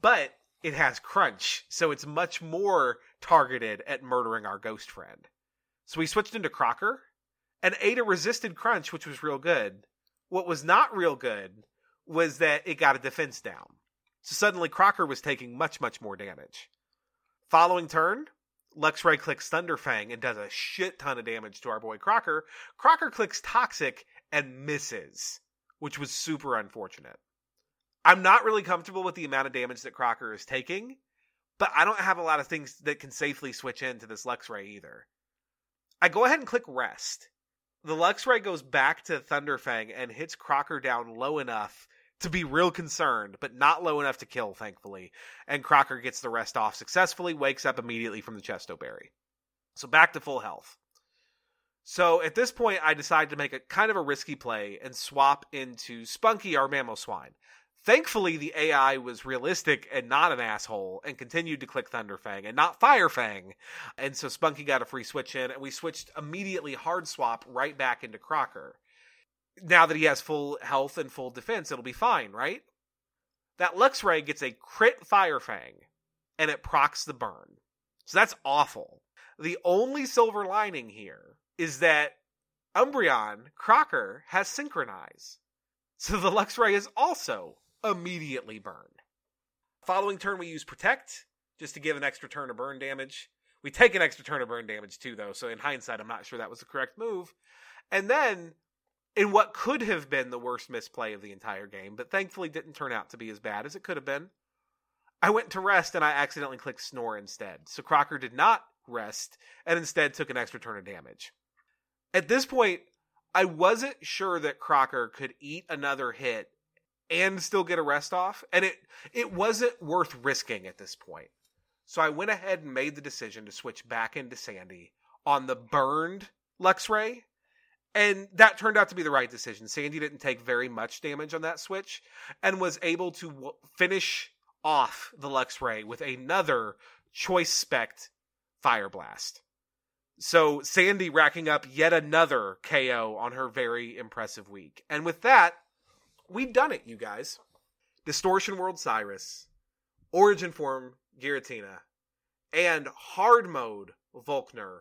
But it has crunch, so it's much more targeted at murdering our ghost friend. So we switched into Crocker, and ate a resisted crunch, which was real good. What was not real good was that it got a defense down. So suddenly Crocker was taking much, much more damage. Following turn, Luxray clicks Thunderfang and does a shit ton of damage to our boy Crocker. Crocker clicks Toxic and misses, which was super unfortunate. I'm not really comfortable with the amount of damage that Crocker is taking, but I don't have a lot of things that can safely switch into this Luxray either. I go ahead and click Rest. The Luxray goes back to Thunderfang and hits Crocker down low enough to be real concerned, but not low enough to kill, thankfully. And Crocker gets the rest off successfully, wakes up immediately from the Chesto Berry. So back to full health. So at this point, I decide to make a kind of a risky play and swap into Spunky, our Mamoswine. Thankfully, the AI was realistic and not an asshole and continued to click Thunderfang and not Firefang. And so Spunky got a free switch in, and we switched immediately hard swap right back into Crocker. Now that he has full health and full defense, it'll be fine, right? That Luxray gets a crit Firefang, and it procs the burn. So that's awful. The only silver lining here is that Umbreon, Crocker, has Synchronize. So the Luxray is also immediately burn. Following turn, we use Protect just to give an extra turn of burn damage. We take an extra turn of burn damage too, though, so in hindsight, I'm not sure that was the correct move. And then, in what could have been the worst misplay of the entire game, but thankfully didn't turn out to be as bad as it could have been, I went to rest and I accidentally clicked Snore instead. So Crocker did not rest and instead took an extra turn of damage. At this point, I wasn't sure that Crocker could eat another hit and still get a rest off, and it it wasn't worth risking at this point. So I went ahead and made the decision to switch back into Sandy on the burned Luxray, and that turned out to be the right decision. Sandy didn't take very much damage on that switch and was able to w- finish off the Luxray with another choice spect Fire Blast. So Sandy racking up yet another KO on her very impressive week. And with that, we've done it, you guys. Distortion World Cyrus, Origin Form Giratina, and Hard Mode Volkner.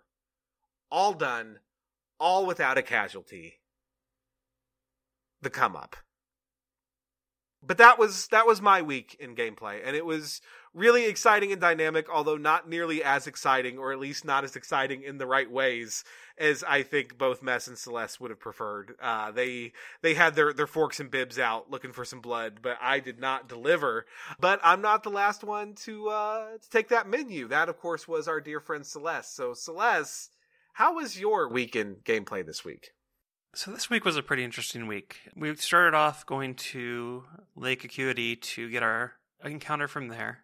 All done, all without a casualty. The come up. But that was that was my week in gameplay, and it was really exciting and dynamic, although not nearly as exciting, or at least not as exciting in the right ways as I think both Mess and Celeste would have preferred. Uh, they they had their their forks and bibs out looking for some blood, but I did not deliver. But I'm not the last one to uh, to take that menu. That, of course, was our dear friend Celeste. So Celeste, how was your weekend gameplay this week? So this week was a pretty interesting week. We started off going to Lake Acuity to get our encounter from there,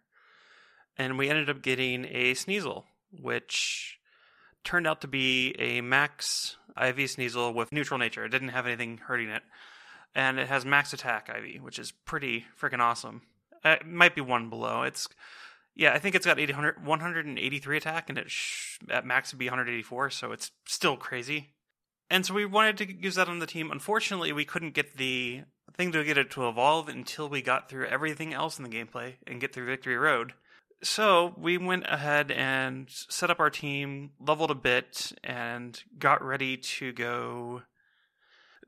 and we ended up getting a Sneasel, which turned out to be a max IV Sneasel with neutral nature. It didn't have anything hurting it, and it has max attack IV, which is pretty freaking awesome. Uh, it might be one below. It's yeah, I think it's got 800, 183 attack, and it sh- at max would be 184, so it's still crazy. And so we wanted to use that on the team. Unfortunately, we couldn't get the thing to get it to evolve until we got through everything else in the gameplay and get through Victory Road. So we went ahead and set up our team, leveled a bit, and got ready to go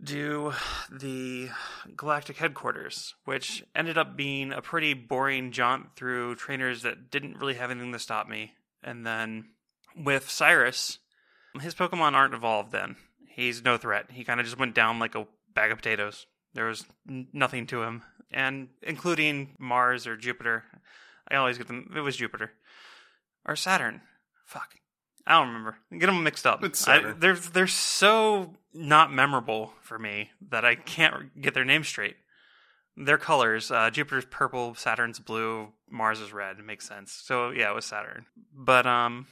do the Galactic Headquarters, which ended up being a pretty boring jaunt through trainers that didn't really have anything to stop me. And then with Cyrus, his Pokemon aren't evolved then he's no threat. He kind of just went down like a bag of potatoes. There was n- nothing to him, and including Mars or Jupiter. I always get them. It was Jupiter or Saturn. Fuck, I don't remember. Get them mixed up. It's I, they're they're so not memorable for me that I can't get their names straight. Their colors: uh, Jupiter's purple, Saturn's blue, Mars is red. It makes sense. So yeah, it was Saturn. But um,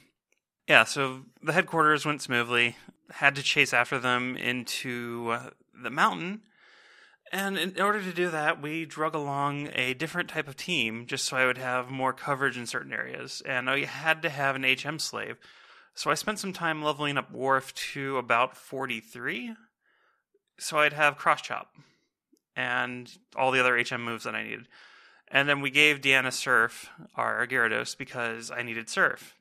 Yeah, so the headquarters went smoothly. Had to chase after them into uh, the mountain. And in order to do that, we drug along a different type of team just so I would have more coverage in certain areas. And I had to have an HM slave. So I spent some time leveling up Worf to about 43. So I'd have cross chop and all the other HM moves that I needed. And then we gave Deanna Surf our Gyarados because I needed Surf.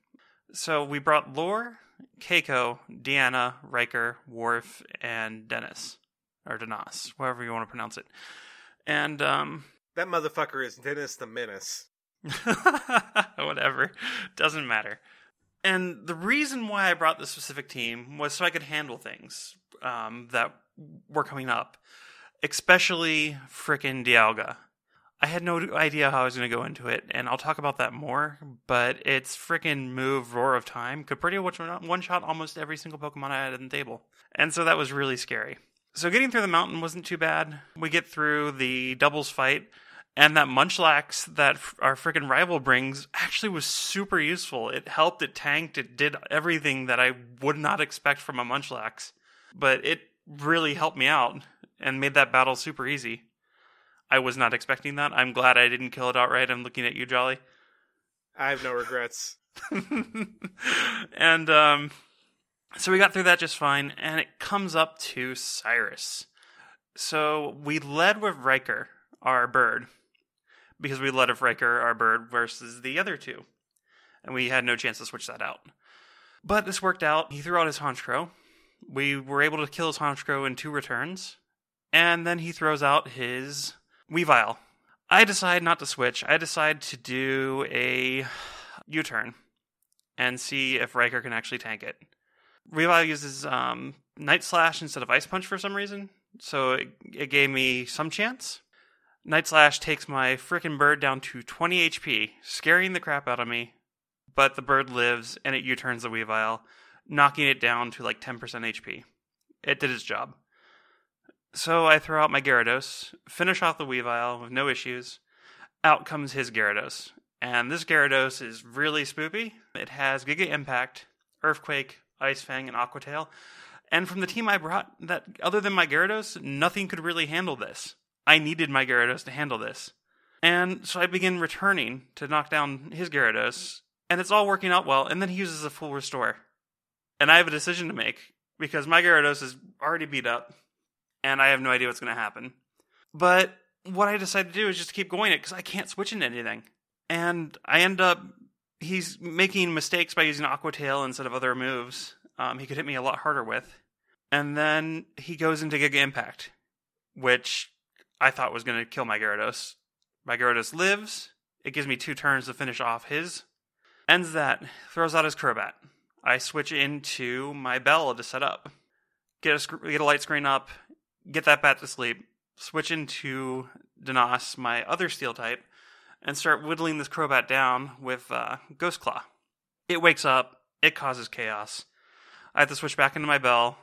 So we brought Lore, Keiko, Deanna, Riker, Worf, and Dennis. Or Denas, however you want to pronounce it. And, um, That motherfucker is Dennis the Menace. whatever. Doesn't matter. And the reason why I brought this specific team was so I could handle things um, that were coming up, especially frickin' Dialga. I had no idea how I was going to go into it, and I'll talk about that more. But its frickin' move, Roar of Time, could pretty much one shot almost every single Pokemon I had in the table. And so that was really scary. So getting through the mountain wasn't too bad. We get through the doubles fight, and that Munchlax that our freaking rival brings actually was super useful. It helped, it tanked, it did everything that I would not expect from a Munchlax. But it really helped me out and made that battle super easy. I was not expecting that. I'm glad I didn't kill it outright. I'm looking at you, Jolly. I have no regrets. and um, so we got through that just fine, and it comes up to Cyrus. So we led with Riker, our bird, because we led with Riker, our bird, versus the other two. And we had no chance to switch that out. But this worked out. He threw out his Honchkrow. We were able to kill his Honchkrow in two returns. And then he throws out his Weavile. I decide not to switch. I decide to do a U turn and see if Riker can actually tank it. Weavile uses um, Night Slash instead of Ice Punch for some reason, so it, it gave me some chance. Night Slash takes my frickin' bird down to 20 HP, scaring the crap out of me, but the bird lives and it U turns the Weavile, knocking it down to like 10% HP. It did its job. So I throw out my Gyarados, finish off the Weavile with no issues. Out comes his Gyarados. And this Gyarados is really spoopy. It has Giga Impact, Earthquake, Ice Fang, and Aqua Tail. And from the team I brought, that other than my Gyarados, nothing could really handle this. I needed my Gyarados to handle this. And so I begin returning to knock down his Gyarados, and it's all working out well, and then he uses a full restore. And I have a decision to make, because my Gyarados is already beat up, and I have no idea what's going to happen. But what I decide to do is just keep going it, because I can't switch into anything. And I end up, he's making mistakes by using Aqua Tail instead of other moves um, he could hit me a lot harder with. And then he goes into Giga Impact, which I thought was going to kill my Gyarados. My Gyarados lives. It gives me two turns to finish off his. Ends that. Throws out his Crobat. I switch into my Bell to set up. Get a, sc- get a light screen up. Get that bat to sleep. Switch into Denas, my other steel type, and start whittling this Crobat down with uh, Ghost Claw. It wakes up. It causes chaos. I have to switch back into my Bell.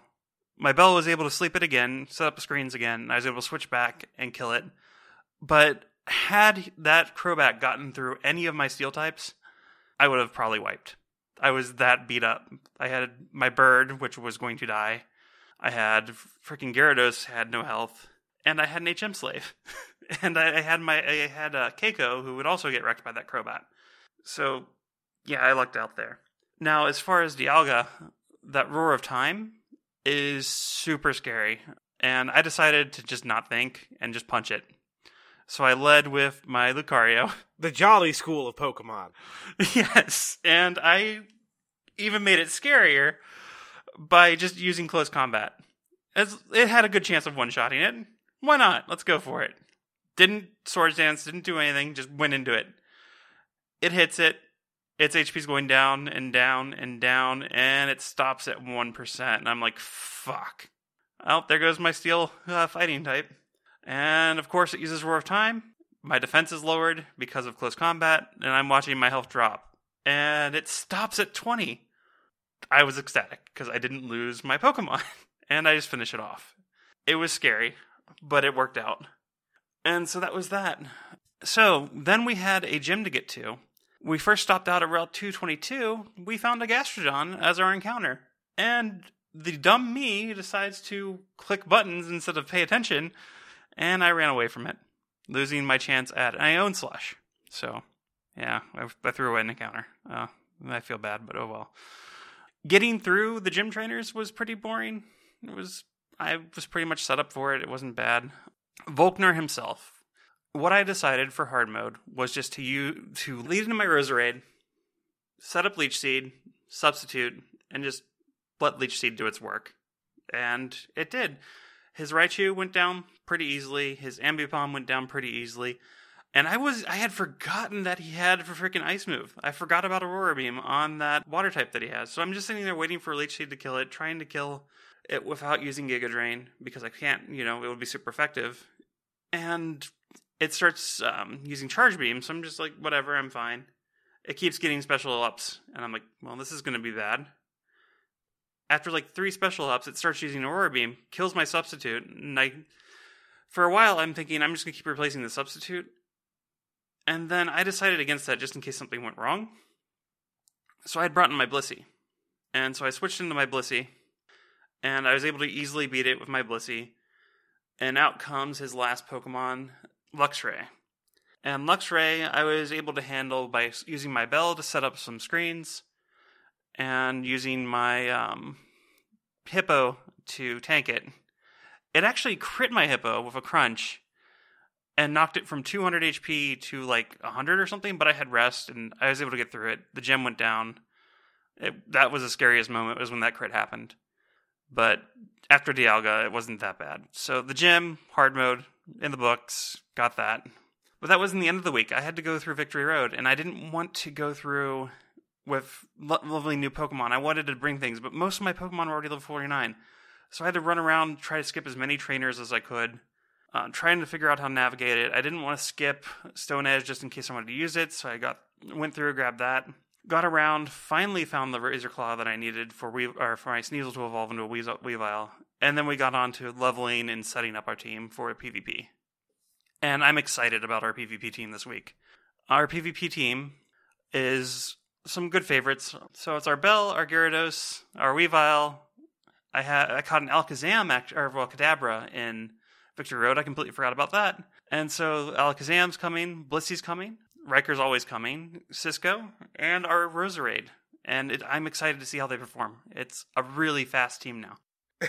My Bell was able to sleep it again, set up the screens again. I was able to switch back and kill it. But had that Crobat gotten through any of my steel types, I would have probably wiped. I was that beat up. I had my bird, which was going to die. I had freaking Gyarados had no health, and I had an HM slave, and I, had my I had uh, Keiko who would also get wrecked by that Crobat. So yeah, I lucked out there. Now, as far as Dialga, that roar of time is super scary, and I decided to just not think and just punch it. So I led with my Lucario. The Jolly School of Pokemon. yes, and I even made it scarier by just using close combat. As it had a good chance of one shotting it. Why not? Let's go for it. Didn't Swords Dance, didn't do anything, just went into it. It hits it. Its HP's going down and down and down, and it stops at 1%. And I'm like, fuck. Oh, there goes my steel uh, fighting type. And of course, it uses Roar of Time. My defense is lowered because of close combat, and I'm watching my health drop. And it stops at 20. I was ecstatic because I didn't lose my Pokemon, and I just finished it off. It was scary, but it worked out. And so that was that. So then we had a gym to get to, We first stopped out at Route 222. We found a Gastrodon as our encounter. And the dumb me decides to click buttons instead of pay attention, and I ran away from it, losing my chance at my own slush. So, yeah, I, I threw away an encounter. Uh, I feel bad, but oh well. Getting through the gym trainers was pretty boring. It was I was pretty much set up for it. It wasn't bad. Volkner himself. What I decided for hard mode was just to to lead into my Roserade, set up Leech Seed, substitute, and just let Leech Seed do its work. And it did. His Raichu went down pretty easily. His Ambipom went down pretty easily. And I was I had forgotten that he had a freaking ice move. I forgot about Aurora Beam on that water type that he has. So I'm just sitting there waiting for Leech Seed to kill it, trying to kill it without using Giga Drain because I can't, you know, it would be super effective. And it starts um, using Charge Beam, so I'm just like, whatever, I'm fine. It keeps getting special ups, and I'm like, well, this is going to be bad. After like three special ups, it starts using Aurora Beam, kills my substitute, and I, for a while, I'm thinking I'm just going to keep replacing the substitute. And then I decided against that just in case something went wrong. So I had brought in my Blissey. And so I switched into my Blissey, and I was able to easily beat it with my Blissey. And out comes his last Pokemon, Luxray. And Luxray, I was able to handle by using my bell to set up some screens and using my um, hippo to tank it. It actually crit my hippo with a crunch and knocked it from 200 HP to like 100 or something, but I had rest and I was able to get through it. The gem went down. It, that was the scariest moment was when that crit happened. But after Dialga, it wasn't that bad. So the gym, hard mode, in the books, got that. But that wasn't the end of the week. I had to go through Victory Road, and I didn't want to go through with lo- lovely new Pokemon. I wanted to bring things, but most of my Pokemon were already level 49. So I had to run around, try to skip as many trainers as I could, uh, trying to figure out how to navigate it. I didn't want to skip Stone Edge just in case I wanted to use it, so I got went through, grabbed that, got around, finally found the Razor Claw that I needed for we or for my Sneasel to evolve into a Weavile, and then we got on to leveling and setting up our team for a PvP. And I'm excited about our PvP team this week. Our PvP team is some good favorites. So it's our Bell, our Gyarados, our Weavile. I had I caught an Alakazam act, or well Kadabra in Victory Road. I completely forgot about that. And so Alakazam's coming, Blissey's coming, Riker's always coming, Cisco, and our Roserade. And it, I'm excited to see how they perform. It's a really fast team now.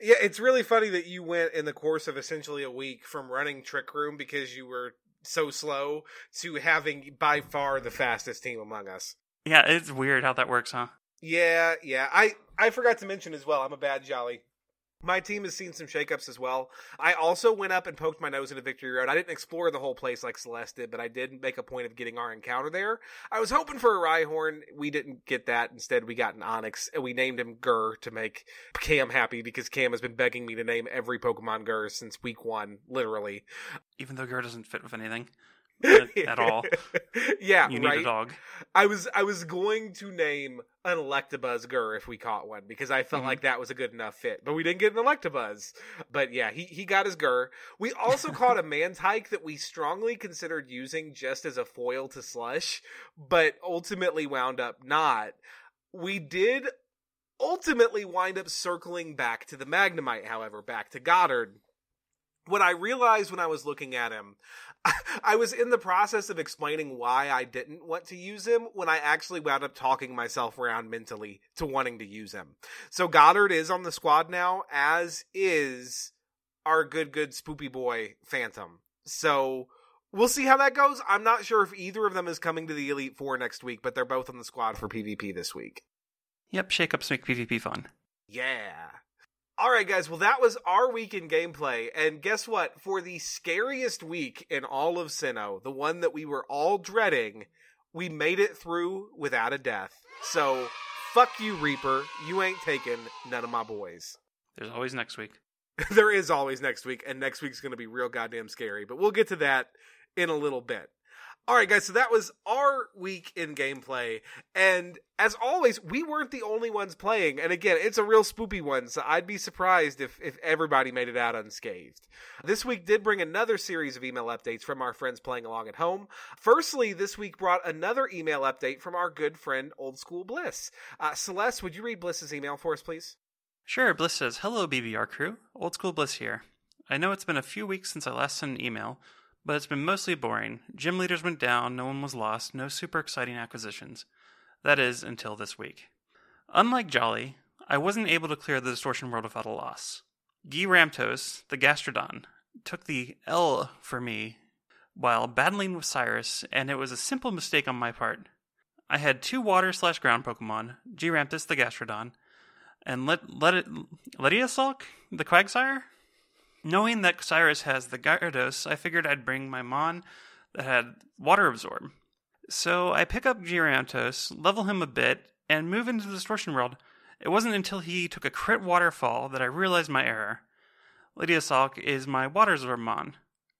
yeah, it's really funny that you went in the course of essentially a week from running Trick Room because you were so slow to having by far the fastest team among us. Yeah, it's weird how that works, huh? Yeah, yeah. I I forgot to mention as well. I'm a bad jolly. My team has seen some shakeups as well. I also went up and poked my nose into Victory Road. I didn't explore the whole place like Celeste did, but I did make a point of getting our encounter there. I was hoping for a Rhyhorn. We didn't get that. Instead, we got an Onix, and we named him Gur to make Cam happy because Cam has been begging me to name every Pokemon Gur since week one, literally. Even though Gur doesn't fit with anything at, all. yeah, You need right. a dog. I was I was going to name an Electabuzz Gur if we caught one because I felt Mhm. like that was a good enough fit, but we didn't get an Electabuzz. But yeah, he he got his Gur. We also caught a Mantyke that we strongly considered using just as a foil to Slush, but ultimately wound up not. We did ultimately wind up circling back to the Magnemite, however, back to Goddard. What I realized when I was looking at him, I was in the process of explaining why I didn't want to use him when I actually wound up talking myself around mentally to wanting to use him. So Goddard is on the squad now, as is our good, good spoopy boy Phantom. So we'll see how that goes. I'm not sure if either of them is coming to the Elite Four next week, but they're both on the squad for PvP this week. Yep, shakeups make PvP fun. Yeah. All right, guys. Well, that was our week in gameplay. And guess what? For the scariest week in all of Sinnoh, the one that we were all dreading, we made it through without a death. So, fuck you, Reaper. You ain't taking none of my boys. There's always next week. there is always next week, and next week's going to be real goddamn scary. But we'll get to that in a little bit. All right, guys, so that was our week in gameplay. And as always, we weren't the only ones playing. And again, it's a real spoopy one, so I'd be surprised if, if everybody made it out unscathed. This week did bring another series of email updates from our friends playing along at home. Firstly, this week brought another email update from our good friend Old School Bliss. Uh, Celeste, would you read Bliss's email for us, please? Sure, Bliss says, Hello, BBR crew. Old School Bliss here. I know it's been a few weeks since I last sent an email, but it's been mostly boring. Gym leaders went down, no one was lost, no super exciting acquisitions. That is, until this week. Unlike Jolly, I wasn't able to clear the distortion world without a loss. Guy Ramtos, the Gastrodon, took the L for me while battling with Cyrus, and it was a simple mistake on my part. I had two water slash ground Pokemon, Ramtus the Gastrodon, and let let it Lediasulk the Quagsire. Knowing that Cyrus has the Gyarados, I figured I'd bring my Mon that had Water Absorb. So I pick up Gyarados, level him a bit, and move into the Distortion World. It wasn't until he took a crit waterfall that I realized my error. Lydia is my Water Absorb Mon.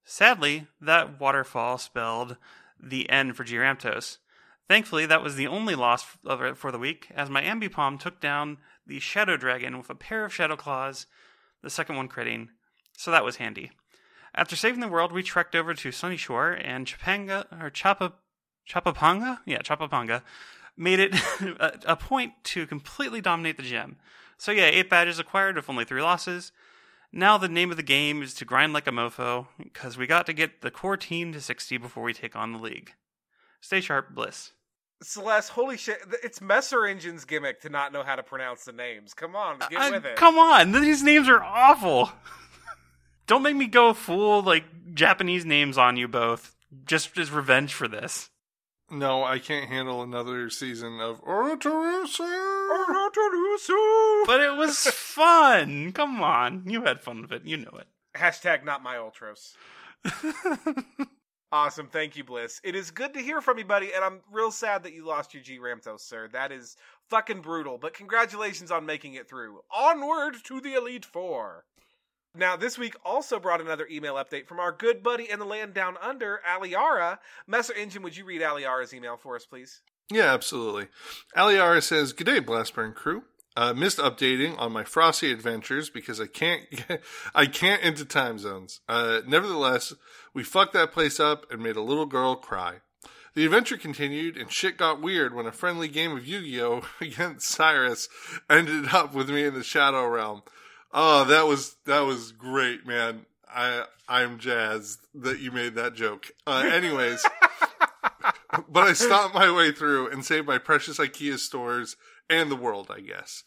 Sadly, that waterfall spelled the end for Gyarados. Thankfully, that was the only loss for the week, as my Ambipom took down the Shadow Dragon with a pair of Shadow Claws, the second one critting, so that was handy. After saving the world, we trekked over to Sunyshore and Chapanga or Chapa Chapapanga, yeah, Chapapanga, made it a, a point to completely dominate the gym. So yeah, eight badges acquired with only three losses. Now the name of the game is to grind like a mofo, because we got to get the core team to 60 before we take on the league. Stay sharp, Bliss. Celeste, holy shit! It's Messer Engine's gimmick to not know how to pronounce the names. Come on, get uh, with it. Come on, these names are awful. Don't make me go full like Japanese names on you both just as revenge for this. No, I can't handle another season of Orotorosu. But it was fun. Come on, you had fun with it. You know it. Hashtag not my ultros. awesome, thank you, Bliss. It is good to hear from you, buddy, and I'm real sad that you lost your G Ramtos, sir. That is fucking brutal. But congratulations on making it through. Onward to the Elite Four. Now, this week also brought another email update from our good buddy in the land down under, Aliara. Messer Engine, would you read Aliara's email for us, please? Yeah, absolutely. Aliara says, G'day, Blastburn crew. Uh, missed updating on my frosty adventures because I can't get, I can't into time zones. Uh, nevertheless, we fucked that place up and made a little girl cry. The adventure continued, and shit got weird when a friendly game of Yu Gi Oh! against Cyrus ended up with me in the Shadow Realm. Oh, that was that was great, man. I I'm jazzed that you made that joke. Uh, anyways, but I stopped my way through and saved my precious IKEA stores and the world, I guess.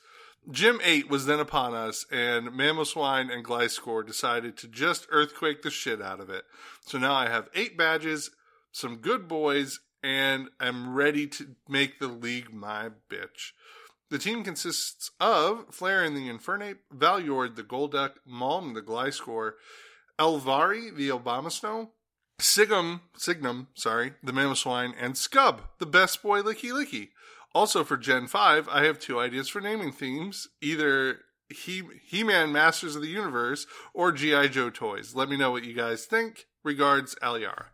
Gym 8 was then upon us, and Mamoswine and Gliscor decided to just earthquake the shit out of it. So now I have eight badges, some good boys, and I'm ready to make the league my bitch. The team consists of Flair and the Infernape, Valyord the Golduck, Malm the Gliscor, Elvari the Abomasnow, Sigum, Signum, sorry, the Mamoswine, and Scub, the best boy Lickilicky. Also for Gen 5, I have two ideas for naming themes, either he He-Man Masters of the Universe or G.I. Joe toys. Let me know what you guys think. Regards, Aliara.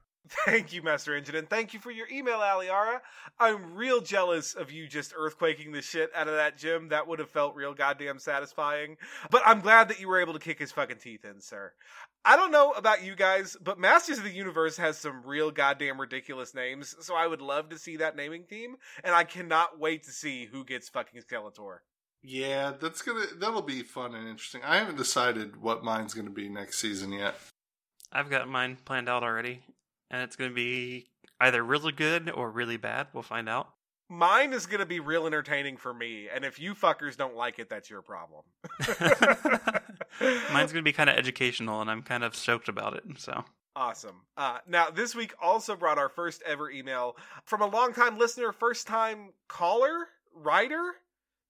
Thank you, Master Engine, and thank you for your email, Aliara. I'm real jealous of you just earthquaking the shit out of that gym. That would have felt real goddamn satisfying. But I'm glad that you were able to kick his fucking teeth in, sir. I don't know about you guys, but Masters of the Universe has some real goddamn ridiculous names, so I would love to see that naming theme, and I cannot wait to see who gets fucking Skeletor. Yeah, that's gonna that'll be fun and interesting. I haven't decided what mine's gonna be next season yet. I've got mine planned out already and it's going to be either really good or really bad. We'll find out. Mine is going to be real entertaining for me, and if you fuckers don't like it, that's your problem. Mine's going to be kind of educational, and I'm kind of stoked about it. So Awesome. Uh, now, this week also brought our first ever email from a longtime listener, first time caller, writer,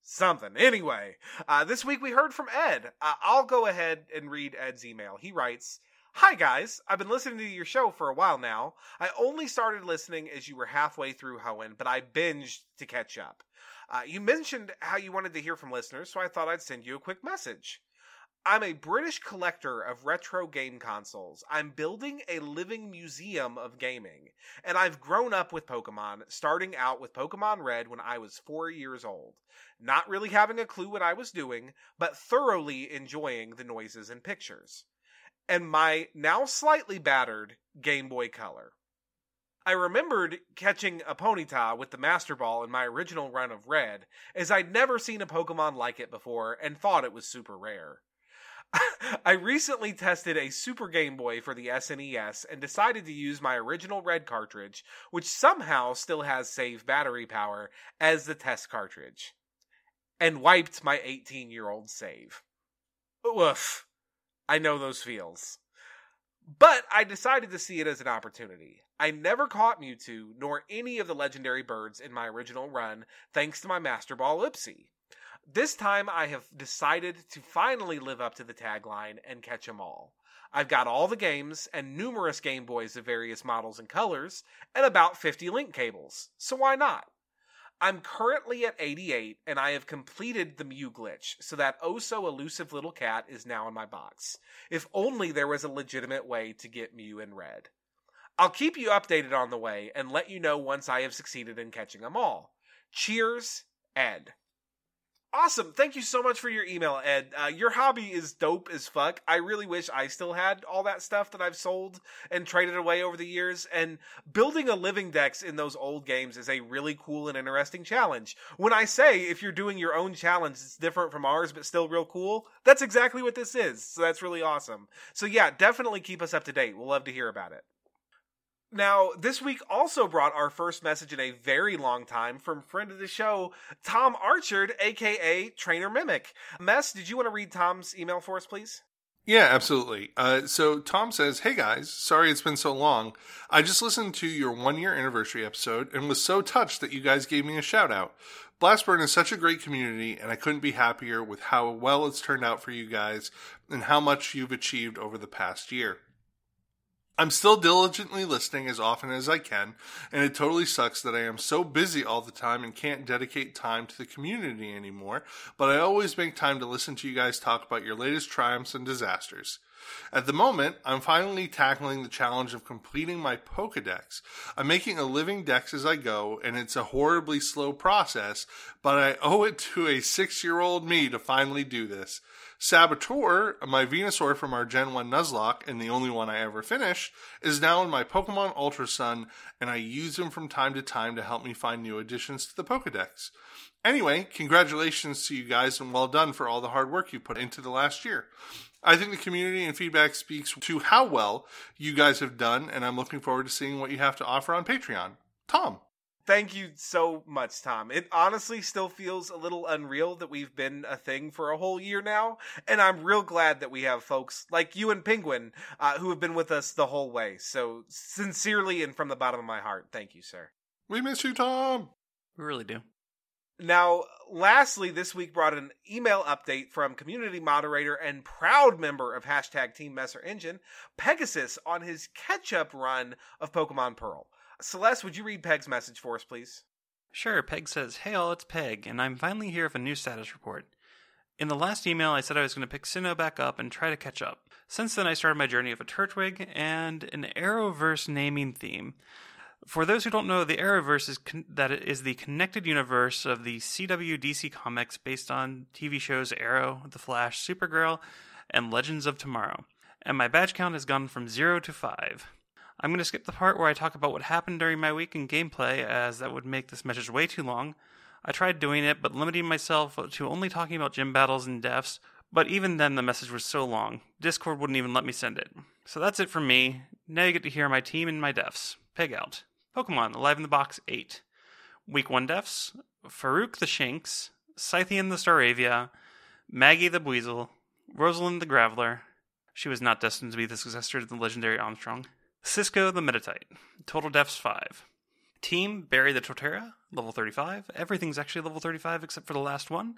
something. Anyway, uh, this week we heard from Ed. Uh, I'll go ahead and read Ed's email. He writes Hi, guys. I've been listening to your show for a while now. I only started listening as you were halfway through Hoenn, but I binged to catch up. Uh, you mentioned how you wanted to hear from listeners, so I thought I'd send you a quick message. I'm a British collector of retro game consoles. I'm building a living museum of gaming. And I've grown up with Pokemon, starting out with Pokemon Red when I was four years old. Not really having a clue what I was doing, but thoroughly enjoying the noises and pictures. And my now slightly battered Game Boy Color. I remembered catching a Ponyta with the Master Ball in my original run of Red, as I'd never seen a Pokemon like it before and thought it was super rare. I recently tested a Super Game Boy for the SNES and decided to use my original red cartridge, which somehow still has save battery power, as the test cartridge. And wiped my 18 year old save. Woof. I know those feels. But I decided to see it as an opportunity. I never caught Mewtwo nor any of the legendary birds in my original run, thanks to my Master Ball Ipsy. This time I have decided to finally live up to the tagline and catch 'em all. I've got all the games and numerous Game Boys of various models and colors, and about 50 link cables, so why not? I'm currently at 88 and I have completed the Mew glitch, so that oh so elusive little cat is now in my box. If only there was a legitimate way to get Mew in red. I'll keep you updated on the way and let you know once I have succeeded in catching them all. Cheers, Ed. Awesome. Thank you so much for your email, Ed. Uh, your hobby is dope as fuck. I really wish I still had all that stuff that I've sold and traded away over the years. And building a living decks in those old games is a really cool and interesting challenge. When I say if you're doing your own challenge, it's different from ours, but still real cool, that's exactly what this is. So that's really awesome. So yeah, definitely keep us up to date. We'll love to hear about it. Now, this week also brought our first message in a very long time from friend of the show, Tom Archard, aka Trainer Mimic. Mess, did you want to read Tom's email for us, please? Yeah, absolutely. Uh, so Tom says, Hey guys, sorry it's been so long. I just listened to your one year anniversary episode and was so touched that you guys gave me a shout out. Blastburn is such a great community, and I couldn't be happier with how well it's turned out for you guys and how much you've achieved over the past year. I'm still diligently listening as often as I can, and it totally sucks that I am so busy all the time and can't dedicate time to the community anymore, but I always make time to listen to you guys talk about your latest triumphs and disasters. At the moment, I'm finally tackling the challenge of completing my Pokedex. I'm making a living dex as I go, and it's a horribly slow process, but I owe it to a six year old me to finally do this. Saboteur, my Venusaur from our Gen 1 Nuzlocke, and the only one I ever finished, is now in my Pokemon Ultra Sun, and I use him from time to time to help me find new additions to the Pokedex. Anyway, congratulations to you guys and well done for all the hard work you put into the last year. I think the community and feedback speaks to how well you guys have done, and I'm looking forward to seeing what you have to offer on Patreon. Tom. Thank you so much, Tom. It honestly still feels a little unreal that we've been a thing for a whole year now, and I'm real glad that we have folks like you and Penguin uh, who have been with us the whole way. So, sincerely and from the bottom of my heart, thank you, sir. We miss you, Tom. We really do. Now, lastly, this week brought an email update from community moderator and proud member of hashtag Team Messer Engine, Pegasus, on his catch up run of Pokemon Pearl. Celeste, would you read Peg's message for us, please? Sure, Peg says, Hey all, it's Peg, and I'm finally here with a new status report. In the last email, I said I was going to pick Sinnoh back up and try to catch up. Since then, I started my journey of a Turtwig and an Arrowverse naming theme. For those who don't know, the Arrowverse is con- that is the connected universe of the CW DC comics based on TV shows Arrow, The Flash, Supergirl, and Legends of Tomorrow. And my badge count has gone from 0 to 5. I'm going to skip the part where I talk about what happened during my week in gameplay, as that would make this message way too long. I tried doing it, but limiting myself to only talking about gym battles and deaths, but even then the message was so long, Discord wouldn't even let me send it. So that's it from me. Now you get to hear my team and my deaths. Peg out. Pokemon Alive in the Box 8. Week 1 deaths Farouk the Shinx, Scythian the Staravia, Maggie the Buizel, Rosalind the Graveler. She was not destined to be the successor to the legendary Armstrong. Cisco the Metatite. Total deaths 5. Team Barry the Torterra, level 35. Everything's actually level 35 except for the last one.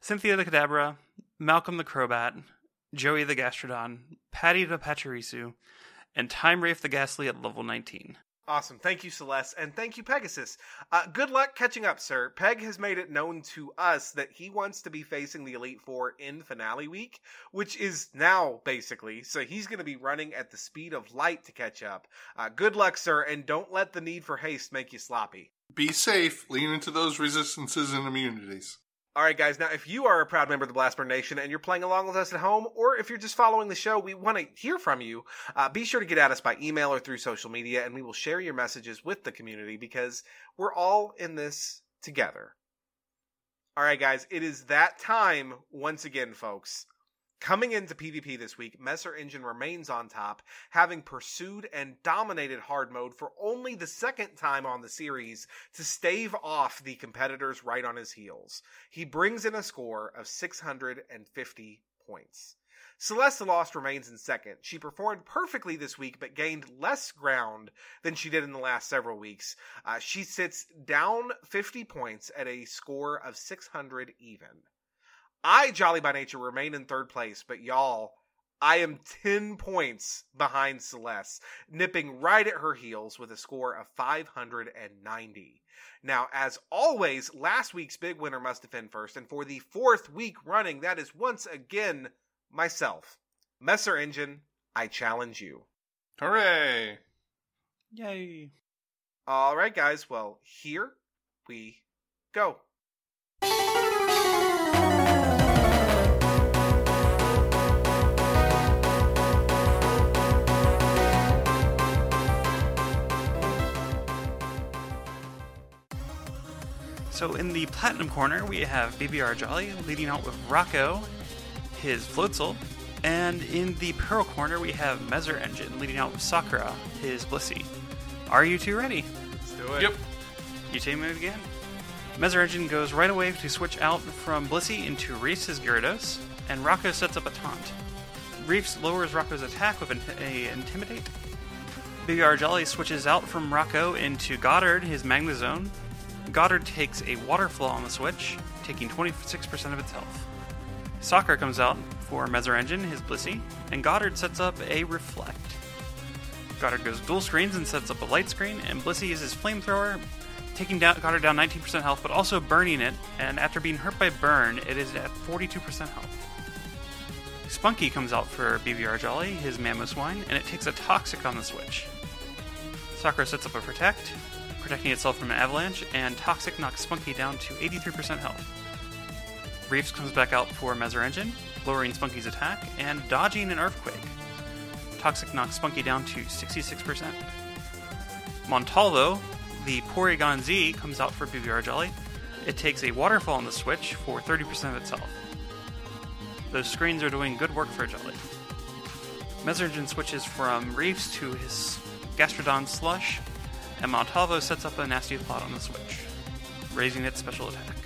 Cynthia the Kadabra, Malcolm the Crobat, Joey the Gastrodon, Patty the Pachirisu, and Time Rafe the Gastly at level 19. Awesome. Thank you, Celeste. And thank you, Pegasus. Uh, good luck catching up, sir. Peg has made it known to us that he wants to be facing the Elite Four in finale week, which is now, basically. So he's going to be running at the speed of light to catch up. Uh, good luck, sir, and don't let the need for haste make you sloppy. Be safe. Lean into those resistances and immunities. All right, guys. Now, if you are a proud member of the Blastburn Nation and you're playing along with us at home, or if you're just following the show, we want to hear from you. Uh, be sure to get at us by email or through social media, and we will share your messages with the community because we're all in this together. All right, guys. It is that time once again, folks. Coming into PvP this week, Messer Engine remains on top, having pursued and dominated hard mode for only the second time on the series to stave off the competitors right on his heels. He brings in a score of 650 points. Celeste Lost remains in second. She performed perfectly this week, but gained less ground than she did in the last several weeks. Uh, she sits down 50 points at a score of 600 even. I, Jolly by Nature, remain in third place, but y'all, I am 10 points behind Celeste, nipping right at her heels with a score of 590. Now, as always, last week's big winner must defend first, and for the fourth week running, that is once again myself. Messer Engine, I challenge you. Hooray! Yay. All right, guys, well, here we go. So in the platinum corner, we have BBR Jolly leading out with Rocco, his Floatzel, and in the pearl corner, we have Messer Engine leading out with Sakura, his Blissey. Are you two ready? Let's do it. Yep. You team move again. Messer Engine goes right away to switch out from Blissey into Reef's Gyarados, and Rocco sets up a taunt. Reefs lowers Rocco's attack with an a Intimidate. BBR Jolly switches out from Rocco into Goddard, his Magnezone. Goddard takes a Waterfall on the switch, taking 26% of its health. Sakura comes out for Messer Engine, his Blissey, and Goddard sets up a Reflect. Goddard goes dual screens and sets up a light screen, and Blissey uses his Flamethrower, taking down Goddard down 19% health, but also burning it, and after being hurt by burn, it is at 42% health. Spunky comes out for BBR Jolly, his Mamoswine, and it takes a Toxic on the switch. Sakura sets up a Protect, protecting itself from an avalanche, and Toxic knocks Spunky down to 83% health. Reefs comes back out for Messer Engine, lowering Spunky's attack, and dodging an Earthquake. Toxic knocks Spunky down to 66%. Montalvo, the Porygon Z, comes out for BBR Jelly. It takes a Waterfall on the switch for 30% of its health. Those screens are doing good work for Jelly. Messer Engine switches from Reefs to his Gastrodon Slush, and Montalvo sets up a nasty plot on the switch, raising its special attack.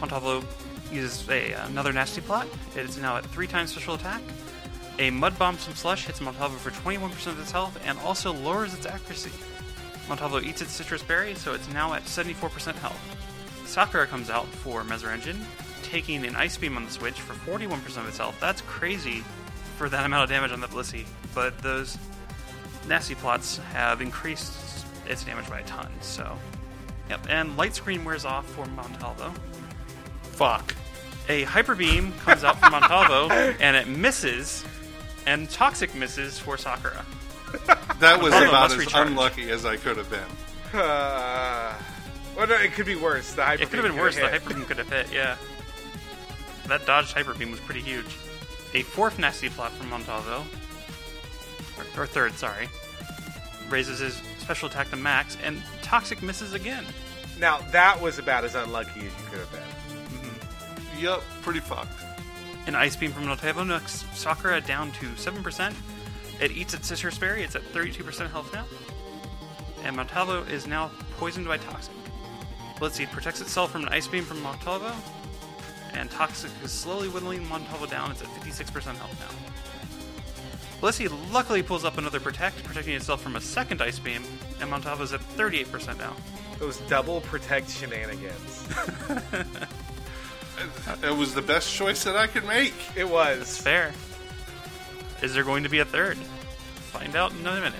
Montalvo uses a, another nasty plot. It is now at three times special attack. A Mud Bomb from Slush hits Montalvo for 21% of its health and also lowers its accuracy. Montalvo eats its Sitrus berry, so it's now at 74% health. Sakura comes out for Messer Engine, taking an Ice Beam on the switch for 41% of its health. That's crazy for that amount of damage on the Blissey, but those nasty plots have increased its damage by a ton, so. Yep, and Light Screen wears off for Montalvo. Fuck. A Hyper Beam comes out from Montalvo, and it misses, and Toxic misses for Sakura. That was Hold on, about let's as recharge. unlucky as I could have been. Uh, well, no, it could be worse. The hyper It could have been worse. The hit. Hyper Beam could have hit, yeah. That dodged Hyper Beam was pretty huge. A fourth nasty plot from Montalvo, or, or third, sorry, raises his special attack to max, and Toxic misses again. Now that was about as unlucky as you could have been. Mm-hmm. Yup, pretty fucked. An Ice Beam from Montalvo knocks Sakura down to 7%. It eats its Sitrus Berry, it's at 32% health now. And Montalvo is now poisoned by Toxic. Blissey protects itself from an Ice Beam from Montalvo, and Toxic is slowly whittling Montalvo down, it's at 56% health now. Blissey luckily pulls up another Protect, protecting itself from a second Ice Beam, and Montalvo's at 38% now. Those double protect shenanigans. It was the best choice that I could make. It was. Fair. Is there going to be a third? Find out in a minute.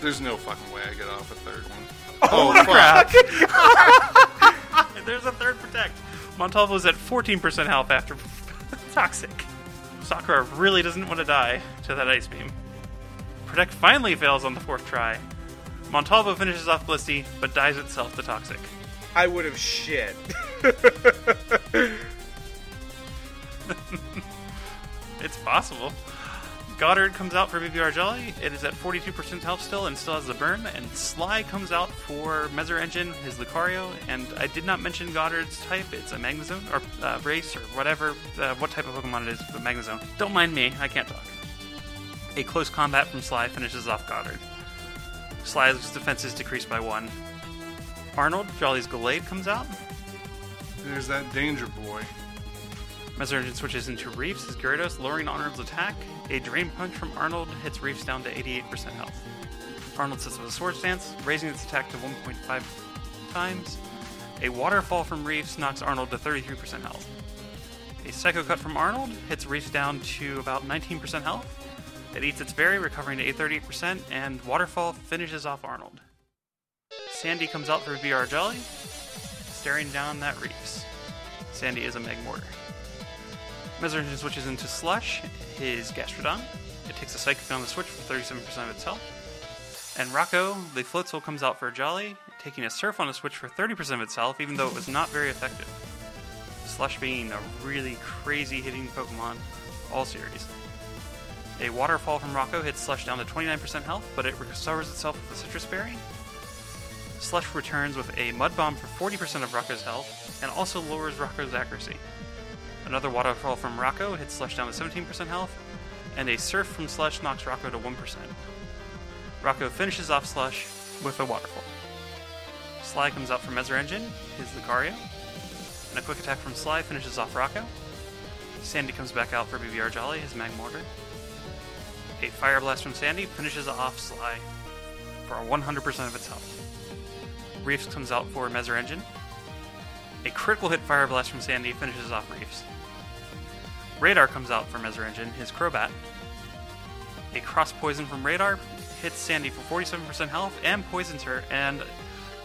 There's no fucking way I get off a third one. Oh, oh fuck. crap! There's a third protect. Montalvo's at 14% health after toxic. Sakura really doesn't want to die to that ice beam. Protect finally fails on the fourth try. Montalvo finishes off Blissey, but dies itself to toxic. I would have shit. It's possible. Goddard comes out for BBR Jelly. It is at 42% health still and still has the burn. And Sly comes out for Messer Engine, his Lucario. And I did not mention Goddard's type. It's a Magnezone, or uh, Race, or whatever, uh, what type of Pokemon it is, but Magnezone. Don't mind me, I can't talk. A close combat from Sly finishes off Goddard. Sly's defense is decreased by one. Arnold, Jolly's Gallade, comes out. There's that danger boy. Messer Engine switches into Reefs as Gyarados, lowering Arnold's attack. A Drain Punch from Arnold hits Reefs down to 88% health. Arnold sits with a Swords Dance, raising its attack to 1.5 times. A Waterfall from Reefs knocks Arnold to 33% health. A Psycho Cut from Arnold hits Reefs down to about 19% health. It eats its berry, recovering to 838%, and Waterfall finishes off Arnold. Sandy comes out for VR Jelly, staring down that Reefs. Sandy is a Magmortar. Messer Engine switches into Slush, his Gastrodon. It takes a Psychic on the switch for 37% of its health. And Rocco, the Floatzel, comes out for a Jolly, taking a Surf on the switch for 30% of its health, even though it was not very effective. Slush being a really crazy hitting Pokemon, all series. A Waterfall from Rocco hits Slush down to 29% health, but it recovers itself with a Sitrus Berry. Slush returns with a Mud Bomb for 40% of Rocco's health, and also lowers Rocco's accuracy. Another waterfall from Rocco hits Slush down to 17% health, and a surf from Slush knocks Rocco to 1%. Rocco finishes off Slush with a waterfall. Sly comes out from Messer Engine, his Lucario, and a quick attack from Sly finishes off Rocco. Sandy comes back out for BBR Jolly, his Magmortar. A Fire Blast from Sandy finishes off Sly for 100% of its health. Reefs comes out for Messer Engine. A critical hit Fire Blast from Sandy finishes off Reefs. Radar comes out for Messer Engine, his Crobat. A Cross Poison from Radar hits Sandy for 47% health and poisons her, and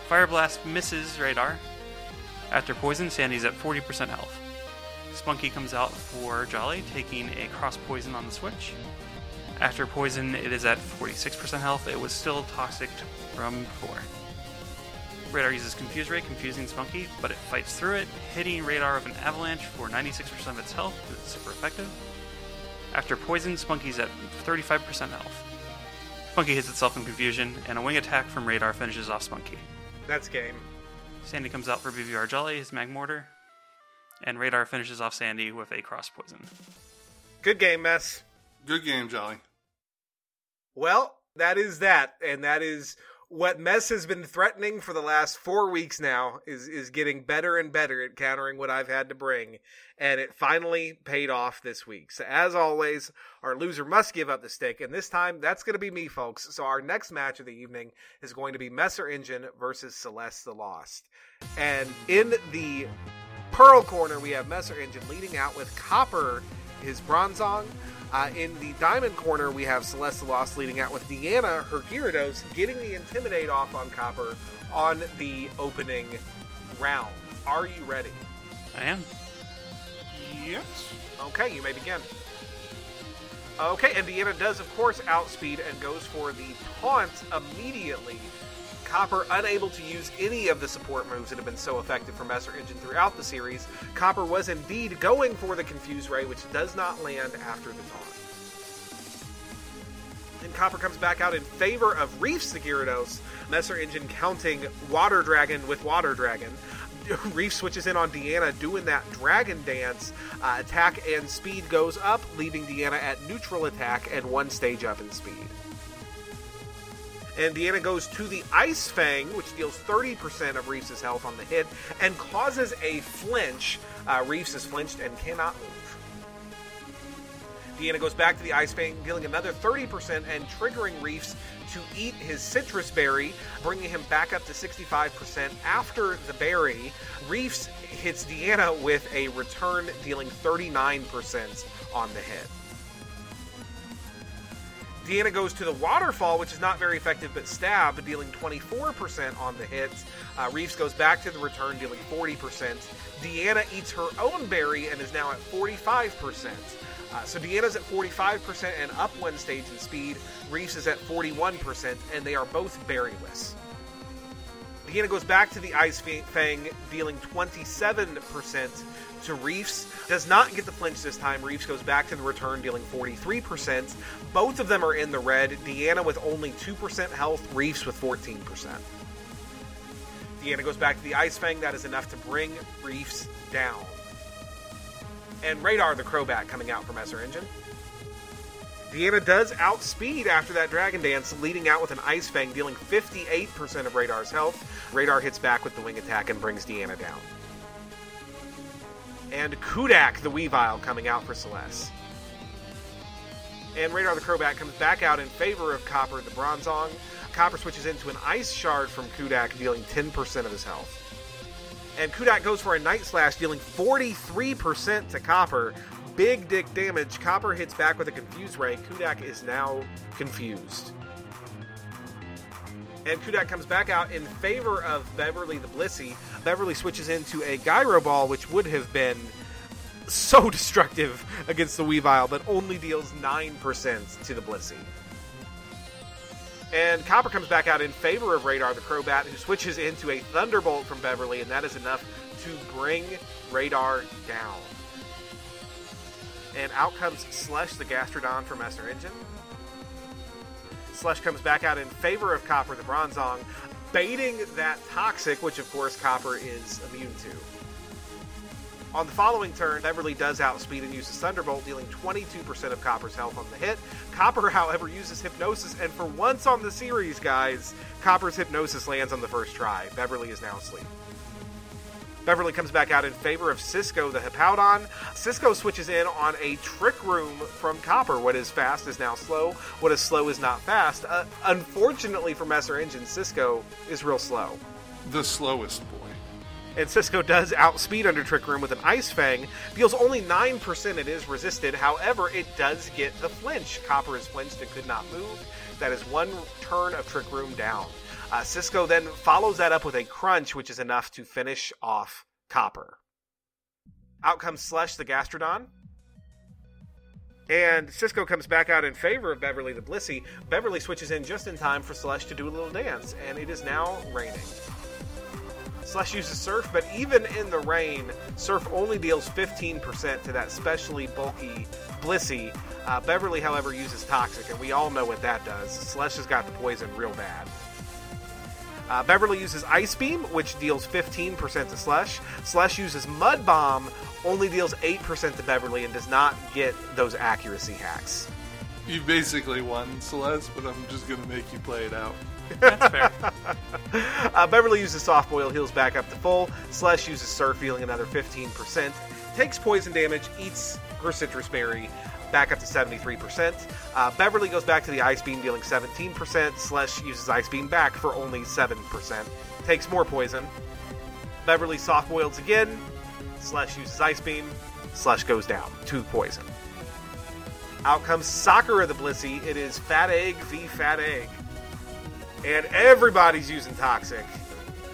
Fire Blast misses Radar. After poison, Sandy's at 40% health. Spunky comes out for Jolly, taking a Cross Poison on the switch. After poison, it is at 46% health. It was still toxic from before. Radar uses Confuse Ray, confusing Spunky, but it fights through it, hitting Radar with an Avalanche for 96% of its health. It's super effective. After poison, Spunky's at 35% health. Spunky hits itself in confusion, and a wing attack from Radar finishes off Spunky. That's game. Sandy comes out for BBR Jolly, his Magmortar, and Radar finishes off Sandy with a Cross Poison. Good game, mess. Good game, Jolly. Well, that is that, and that is what Mess has been threatening for the last four weeks now. Is is getting better and better at countering what I've had to bring, and it finally paid off this week. So as always, our loser must give up the stick, and this time that's going to be me, folks. So our next match of the evening is going to be Messer Engine versus Celeste the Lost, and in the Pearl corner we have Messer Engine leading out with Copper, his Bronzong. Uh, in the diamond corner, we have Celeste Lost leading out with Deanna, her Gyarados, getting the Intimidate off on Copper on the opening round. Are you ready? I am. Yes. Okay, you may begin. Okay, and Deanna does, of course, outspeed and goes for the taunt immediately. Copper unable to use any of the support moves that have been so effective for Messer Engine throughout the series. Copper was indeed going for the Confuse Ray, which does not land after the taunt. Then Copper comes back out in favor of Reefs the Gyarados. Messer Engine counting Water Dragon with Water Dragon. Reef switches in on Deanna doing that dragon dance. Uh, attack and speed goes up, leaving Deanna at neutral attack and one stage up in speed. And Deanna goes to the Ice Fang, which deals 30% of Reefs' health on the hit and causes a flinch. Uh, Reefs is flinched and cannot move. Deanna goes back to the Ice Fang, dealing another 30% and triggering Reefs to eat his Sitrus berry, bringing him back up to 65%. After the berry, Reefs hits Deanna with a return, dealing 39% on the hit. Deanna goes to the waterfall, which is not very effective, but stab, dealing 24% on the hit. Uh, Reefs goes back to the return, dealing 40%. Deanna eats her own berry and is now at 45%. Uh, so Deanna's at 45% and up one stage in speed. Reefs is at 41%, and they are both berryless. Deanna goes back to the Ice Fang, dealing 27% to Reefs. Does not get the flinch this time. Reefs goes back to the return, dealing 43%. Both of them are in the red. Deanna with only 2% health, Reefs with 14%. Deanna goes back to the Ice Fang. That is enough to bring Reefs down. And Radar the Crobat coming out from Messer Engine. Deanna does outspeed after that Dragon Dance, leading out with an Ice Fang, dealing 58% of Radar's health. Radar hits back with the wing attack and brings Deanna down. And Kudak the Weavile coming out for Celeste. And Radar the Crobat comes back out in favor of Copper the Bronzong. Copper switches into an Ice Shard from Kudak, dealing 10% of his health. And Kudak goes for a Night Slash, dealing 43% to Copper. Big dick damage. Copper hits back with a Confuse Ray. Kudak is now confused. And Kudak comes back out in favor of Beverly the Blissey. Beverly switches into a Gyro Ball, which would have been so destructive against the Weavile, but only deals 9% to the Blissey. And Copper comes back out in favor of Radar the Crobat, who switches into a Thunderbolt from Beverly, and that is enough to bring Radar down. And out comes Slush the Gastrodon from Messer Engine. Slush comes back out in favor of Copper the Bronzong, baiting that Toxic, which of course Copper is immune to. On the following turn, Beverly does outspeed and uses Thunderbolt, dealing 22% of Copper's health on the hit. Copper, however, uses Hypnosis, and for once on the series, guys, Copper's Hypnosis lands on the first try. Beverly is now asleep. Beverly comes back out in favor of Cisco the Hippowdon. Cisco switches in on a Trick Room from Copper. What is fast is now slow. What is slow is not fast. Uh, unfortunately for Messer Engine, Cisco is real slow. The slowest boy. And Cisco does outspeed under Trick Room with an Ice Fang. Deals only 9%. It is resisted. However, it does get the flinch. Copper is flinched and could not move. That is one turn of Trick Room down. Uh, Cisco then follows that up with a crunch, which is enough to finish off Copper. Out comes Slush the Gastrodon. And Cisco comes back out in favor of Beverly the Blissey. Beverly switches in just in time for Slush to do a little dance, and it is now raining. Slush uses Surf, but even in the rain, Surf only deals 15% to that specially bulky Blissey. Uh, Beverly, however, uses Toxic, and we all know what that does. Slush has got the poison real bad. Uh, Beverly uses Ice Beam, which deals 15% to Slush. Slush uses Mud Bomb, only deals 8% to Beverly, and does not get those accuracy hacks. You basically won, Celeste, but I'm just going to make you play it out. That's fair. uh, Beverly uses Soft Boil, heals back up to full. Slush uses Surf, healing another 15%. Takes poison damage, eats her Sitrus Berry, back up to 73%. Uh, Beverly goes back to the Ice Beam, dealing 17%. Slush uses Ice Beam back for only 7%. Takes more poison. Beverly soft boils again. Slush uses Ice Beam. Slush goes down. Two poison. Out comes Sakura of the Blissey. It is Fat Egg v Fat Egg. And everybody's using Toxic.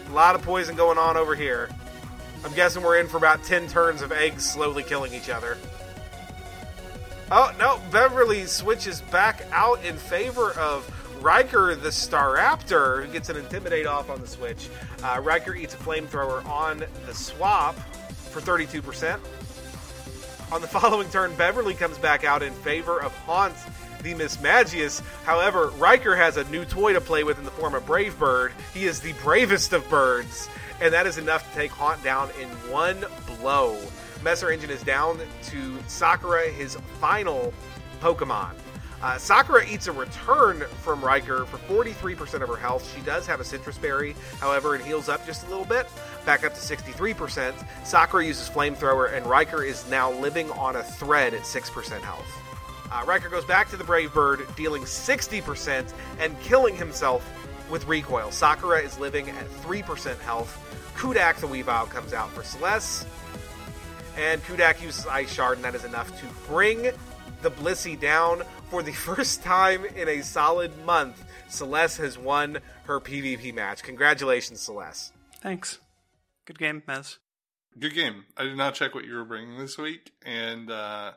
A lot of poison going on over here. I'm guessing we're in for about 10 turns of eggs slowly killing each other. Oh, no, Beverly switches back out in favor of Riker the Staraptor, who gets an Intimidate off on the switch. Uh, Riker eats a flamethrower on the swap for 32%. On the following turn, Beverly comes back out in favor of Haunt the Mismagius. However, Riker has a new toy to play with in the form of Brave Bird. He is the bravest of birds, and that is enough to take Haunt down in one blow. Messer Engine is down to Sakura, his final Pokemon. Uh, Sakura eats a return from Riker for 43% of her health. She does have a Sitrus Berry, however, it heals up just a little bit, back up to 63%. Sakura uses Flamethrower, and Riker is now living on a thread at 6% health. Uh, Riker goes back to the Brave Bird, dealing 60% and killing himself with Recoil. Sakura is living at 3% health. Kudak the Weavile comes out for Celeste. And Kudak uses Ice Shard, and that is enough to bring the Blissey down For the first time in a solid month, Celeste has won her PvP match. Congratulations, Celeste. Thanks. Good game, Mez. Good game. I did not check what you were bringing this week, and uh,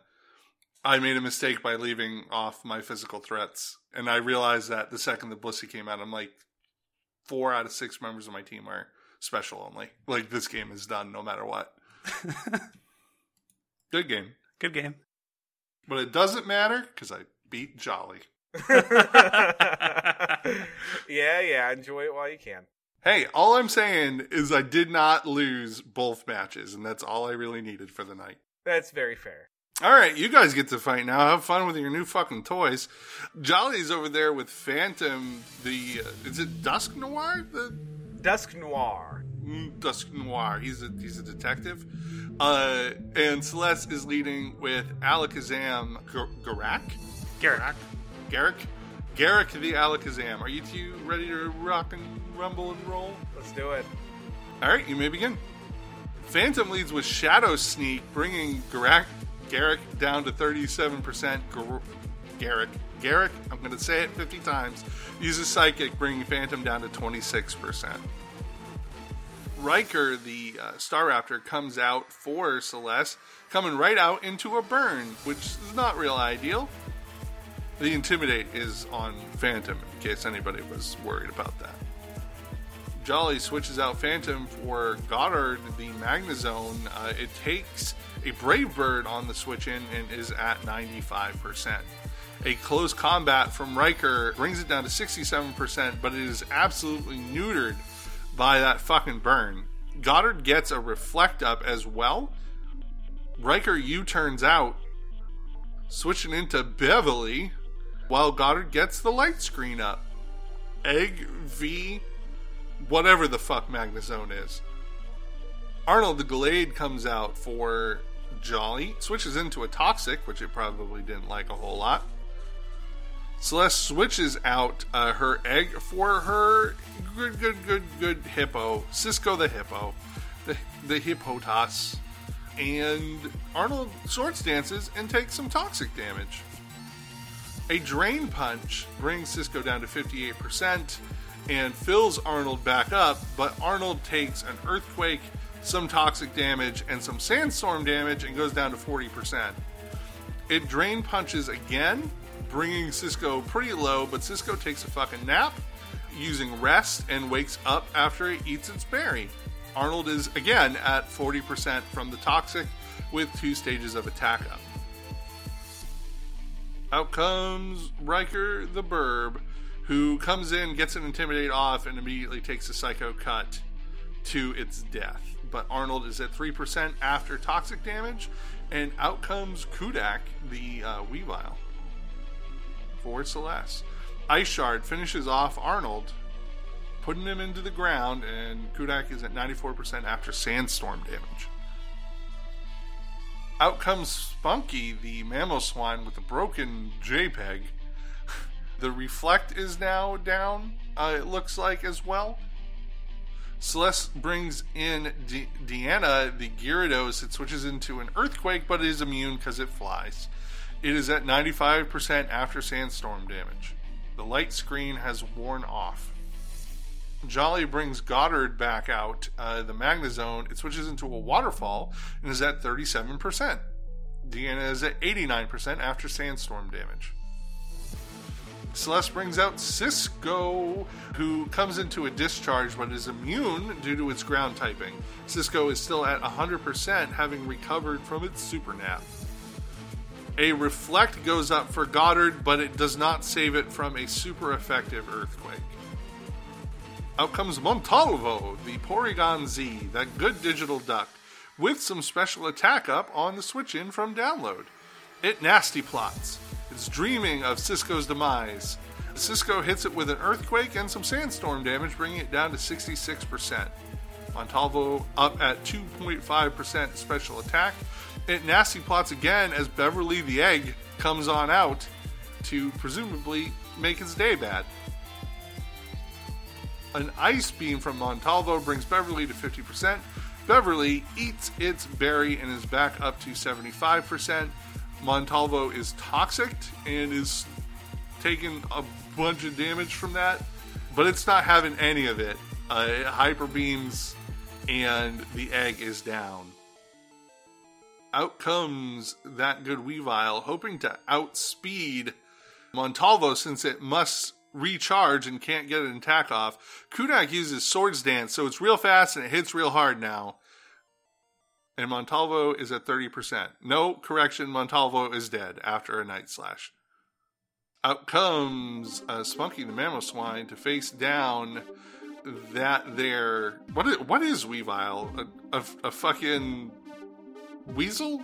I made a mistake by leaving off my physical threats. And I realized that the second the Blissey came out, I'm like, four out of six members of my team are special only. Like, this game is done no matter what. Good game. Good game. But it doesn't matter because I beat Jolly. yeah, yeah. Enjoy it while you can. Hey, all I'm saying is I did not lose both matches, and that's all I really needed for the night. That's very fair. All right, you guys get to fight now. Have fun with your new fucking toys. Jolly's over there with Phantom. The uh, is it Dusknoir? The Dusknoir. Dusknoir. He's a he's a detective. Uh, and Celeste is leading with Alakazam Garak. Garrett. Garrick. Garrick the Alakazam. Are you two ready to rock and rumble and roll? Let's do it. All right, you may begin. Phantom leads with Shadow Sneak, bringing Garak, Garrick down to 37%. Gar- Garrick. Garrick, I'm going to say it 50 times, uses Psychic, bringing Phantom down to 26%. Riker, the uh, Staraptor, comes out for Celeste, coming right out into a burn, which is not real ideal. The Intimidate is on Phantom, in case anybody was worried about that. Jolly switches out Phantom for Goddard, the Magnezone. Uh, it takes a Brave Bird on the switch in and is at 95%. A close combat from Riker brings it down to 67%, but it is absolutely neutered by that fucking burn. Goddard gets a reflect up as well. Riker U turns out, switching into Beverly, while Goddard gets the light screen up. Egg V, whatever the fuck Magnezone is. Arnold the Gallade comes out for Jolly, switches into a Toxic, which it probably didn't like a whole lot. Celeste switches out uh, her egg for her good, good, good, good hippo, Cisco the hippo, the, the hippotas. And Arnold swords dances and takes some toxic damage. A drain punch brings Cisco down to 58% and fills Arnold back up, but Arnold takes an earthquake, some toxic damage, and some sandstorm damage and goes down to 40%. It drain punches again, bringing Cisco pretty low, but Cisco takes a fucking nap using rest and wakes up after it eats its berry. Arnold is again at 40% from the toxic with two stages of attack up. Out comes Riker the Burb, who comes in, gets an intimidate off, and immediately takes a psycho cut to its death. But Arnold is at 3% after toxic damage, and out comes Kudak, the uh, Weavile for Celeste. Ice Shard finishes off Arnold, putting him into the ground, and Kudak is at 94% after sandstorm damage. Out comes Spunky, the Mamoswine, with a broken JPEG. the Reflect is now down, uh, it looks like, as well. Celeste brings in De- Deanna, the Gyarados. It switches into an Earthquake, but it is immune because it flies. It is at 95% after sandstorm damage. The light screen has worn off. Jolly brings Goddard back out, uh, the Magnezone. It switches into a waterfall and is at 37%. Deanna is at 89% after sandstorm damage. Celeste brings out Cisco, who comes into a discharge but is immune due to its ground typing. Cisco is still at 100%, having recovered from its super nap. A reflect goes up for Goddard, but it does not save it from a super effective earthquake. Out comes Montalvo, the Porygon Z, that good digital duck, with some special attack up on the switch in from download. It nasty plots. It's dreaming of Cisco's demise. Cisco hits it with an earthquake and some sandstorm damage, bringing it down to 66%. Montalvo up at 2.5% special attack. It nasty plots again as Beverly the Egg comes on out to presumably make his day bad. An ice beam from Montalvo brings Beverly to 50%. Beverly eats its berry and is back up to 75%. Montalvo is toxic and is taking a bunch of damage from that, but it's not having any of it. Uh, it hyper beams, and the egg is down. Out comes that good Weavile, hoping to outspeed Montalvo since it must recharge and can't get an attack off. Kudak uses Swords Dance, so it's real fast and it hits real hard now. And Montalvo is at 30%. No correction, Montalvo is dead after a Night Slash. Out comes uh, Spunky the Mamoswine to face down that there. What is, what is Weavile? A, a, a fucking weasel?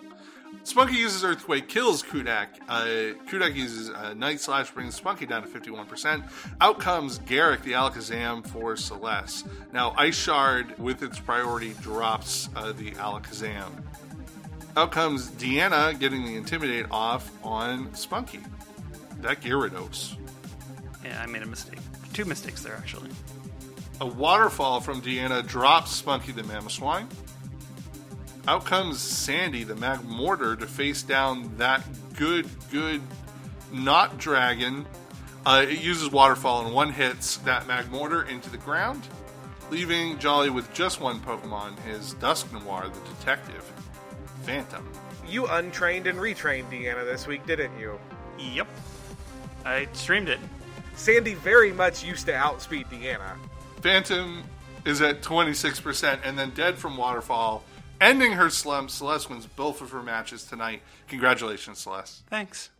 Spunky uses Earthquake, kills Kudak. Uh, Kudak uses uh, Night Slash, brings Spunky down to 51%. Out comes Garrick, the Alakazam, for Celeste. Now, Ice Shard, with its priority, drops uh, the Alakazam. Out comes Deanna, getting the Intimidate off on Spunky. That Gyarados. Yeah, I made a mistake. Two mistakes there, actually. A waterfall from Deanna drops Spunky the Mamoswine. Out comes Sandy, the Magmortar, to face down that good, good not dragon. Uh, it uses waterfall and one hits that Magmortar into the ground, leaving Jolly with just one Pokemon, his Dusknoir, the detective, Phantom. You untrained and retrained Deanna this week, didn't you? Yep. I streamed it. Sandy very much used to outspeed Deanna. Phantom is at 26% and then dead from Waterfall, ending her slump. Celeste wins both of her matches tonight. Congratulations, Celeste. Thanks.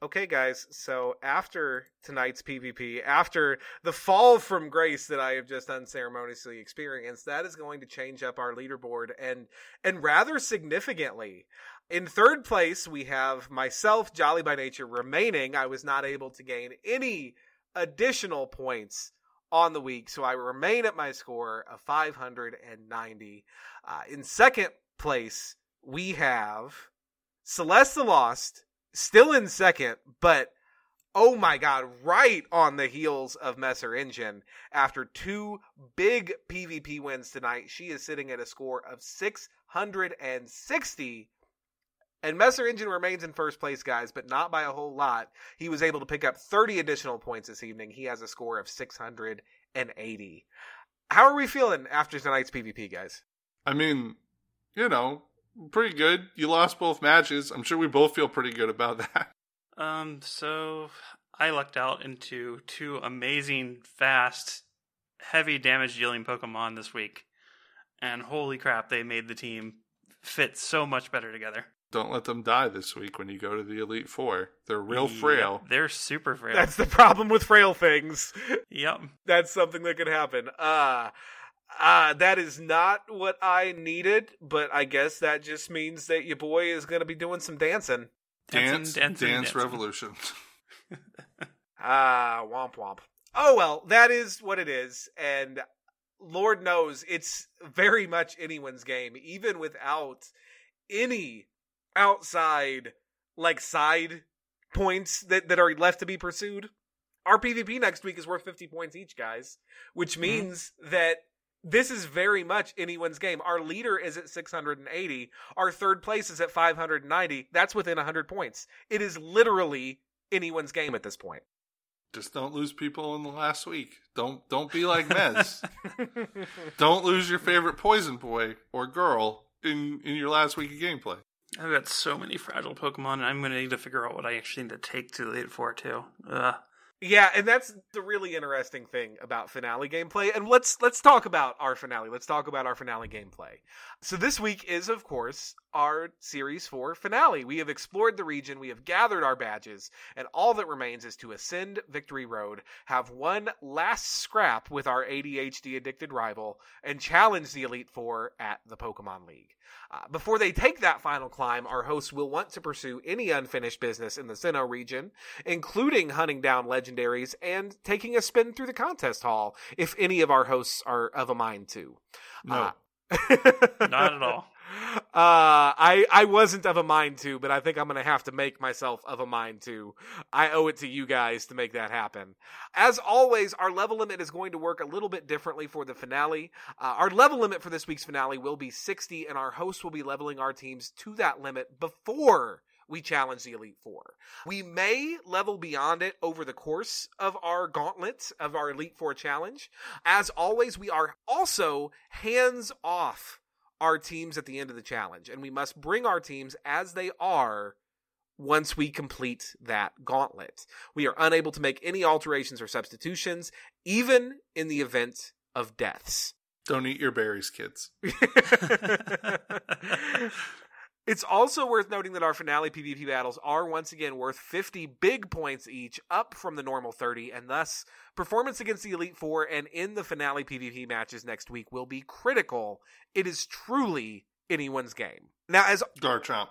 Okay, guys, so after tonight's PvP, after the fall from grace that I have just unceremoniously experienced, that is going to change up our leaderboard and and rather significantly. In third place, we have myself, Jolly by Nature, remaining. I was not able to gain any additional points on the week, so I remain at my score of 590. Uh, in second place, we have Celeste the Lost, still in second, but oh my god, right on the heels of Messer Engine. After two big PvP wins tonight, she is sitting at a score of 660. And Messer Engine remains in first place, guys, but not by a whole lot. He was able to pick up 30 additional points this evening. He has a score of 680. How are we feeling after tonight's PvP, guys? I mean, you know, pretty good. You lost both matches. I'm sure we both feel pretty good about that. Um, so I lucked out into two amazing, fast, heavy damage dealing Pokemon this week. And holy crap, they made the team fit so much better together. Don't let them die this week when you go to the Elite Four. They're real frail. They're super frail. That's the problem with frail things. Yep. That's something that could happen. Uh uh, that is not what I needed, but I guess that just means that your boy is going to be doing some dancing. Dance, Dancing, dancing, dance dancing. revolution. Ah, womp womp. Oh well, that is what it is, and Lord knows it's very much anyone's game, even without any outside like side points that that are left to be pursued. Our PvP next week is worth 50 points each, guys, which mm-hmm. means that this is very much anyone's game. Our leader is at 680. Our third place is at 590. That's within 100 points. It is literally anyone's game at this point. Just don't lose people in the last week. Don't don't be like Mez. don't lose your favorite poison boy or girl in in your last week of gameplay. I've got so many fragile Pokemon, and I'm going to need to figure out what I actually need to take to the Elite Four, too. Ugh. Yeah, and that's the really interesting thing about finale gameplay. And let's let's talk about our finale. Let's talk about our finale gameplay. So this week is of course our series 4 finale. We have explored the region, we have gathered our badges, and all that remains is to ascend Victory Road, have one last scrap with our ADHD addicted rival, and challenge the Elite 4 at the Pokemon League. Uh, before they take that final climb, our hosts will want to pursue any unfinished business in the Sinnoh region, including hunting down legendaries and taking a spin through the contest hall, if any of our hosts are of a mind to. No. Not at all. Uh, I I wasn't of a mind to, but I think I'm gonna have to make myself of a mind to. I owe it to you guys to make that happen. As always, our level limit is going to work a little bit differently for the finale. Uh, our level limit for this week's finale will be 60, and our hosts will be leveling our teams to that limit before we challenge the Elite Four. We may level beyond it over the course of our gauntlet of our Elite Four challenge. As always, we are also hands off our teams at the end of the challenge, and we must bring our teams as they are once we complete that gauntlet. We are unable to make any alterations or substitutions, even in the event of deaths. Don't eat your berries, kids. It's also worth noting that our finale PvP battles are once again worth 50 big points each, up from the normal 30, and thus performance against the Elite Four and in the finale PvP matches next week will be critical. It is truly anyone's game. Now, as Garchomp.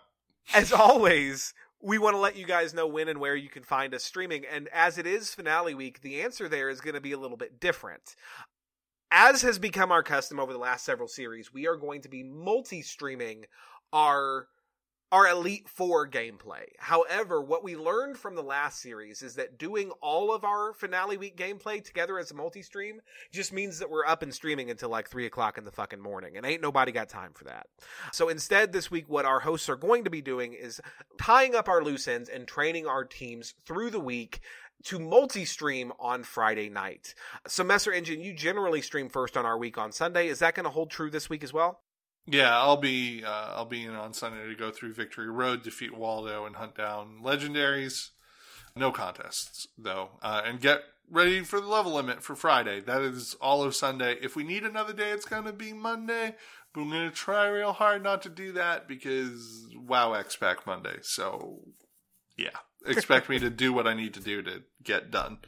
as always, we want to let you guys know when and where you can find us streaming. And as it is finale week, the answer there is going to be a little bit different. As has become our custom over the last several series, we are going to be multi streaming our our Elite Four gameplay. However, what we learned from the last series is that doing all of our finale week gameplay together as a multi stream just means that we're up and streaming until like three o'clock in the fucking morning, and ain't nobody got time for that. So instead, this week, what our hosts are going to be doing is tying up our loose ends and training our teams through the week to multi-stream on Friday night. So Messer Engine, you generally stream first on our week on Sunday. Is that going to hold true this week as well? Yeah, I'll be uh, I'll be in on Sunday to go through Victory Road, defeat Waldo, and hunt down legendaries. No contests though, uh, and get ready for the level limit for Friday. That is all of Sunday. If we need another day, it's gonna be Monday. But I'm gonna try real hard not to do that because WoW X back Monday. So yeah, expect me to do what I need to do to get done.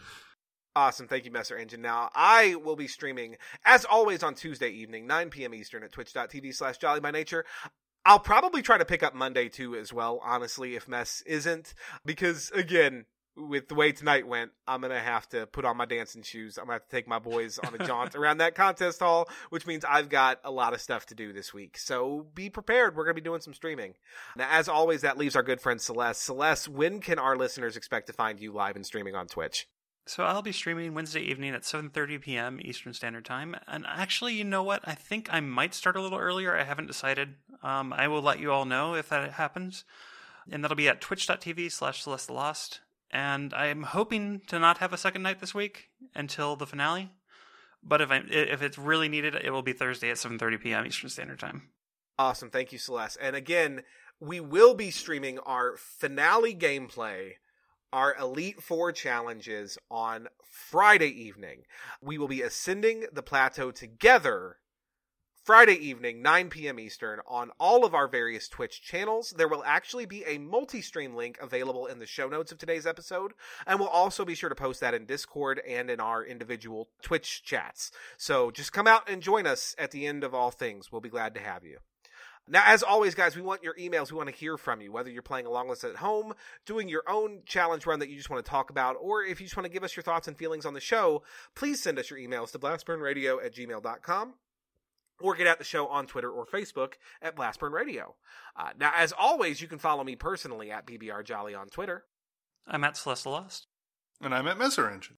Awesome. Thank you, Messer Engine. Now, I will be streaming, as always, on Tuesday evening, 9 p.m. Eastern at twitch.tv slash jolly by nature. I'll probably try to pick up Monday too, as well, honestly, if Mess isn't. Because, again, with the way tonight went, I'm going to have to put on my dancing shoes. I'm going to have to take my boys on a jaunt around that contest hall, which means I've got a lot of stuff to do this week. So be prepared. We're going to be doing some streaming. Now, as always, that leaves our good friend Celeste. Celeste, when can our listeners expect to find you live and streaming on Twitch? So I'll be streaming Wednesday evening at 7:30 p.m. Eastern Standard Time. And actually, you know what? I think I might start a little earlier. I haven't decided. Um, I will let you all know if that happens. And that'll be at twitch.tv slash Celeste Lost. And I'm hoping to not have a second night this week until the finale. But if I if it's really needed, it will be Thursday at 7:30 p.m. Eastern Standard Time. Awesome. Thank you, Celeste. And again, we will be streaming our finale gameplay our Elite Four challenges on Friday evening. We will be ascending the plateau together Friday evening, 9 p.m. Eastern, on all of our various Twitch channels. There will actually be a multi stream link available in the show notes of today's episode, and we'll also be sure to post that in Discord and in our individual Twitch chats. So just come out and join us at the end of all things. We'll be glad to have you. Now, as always, guys, we want your emails. We want to hear from you, whether you're playing along with us at home, doing your own challenge run that you just want to talk about, or if you just want to give us your thoughts and feelings on the show, please send us your emails to blastburnradio at gmail.com or get at the show on Twitter or Facebook at Blastburn Radio. Uh, now, as always, you can follow me personally at BBR Jolly on Twitter. I'm at Celeste Lost. And I'm at Messer Engine.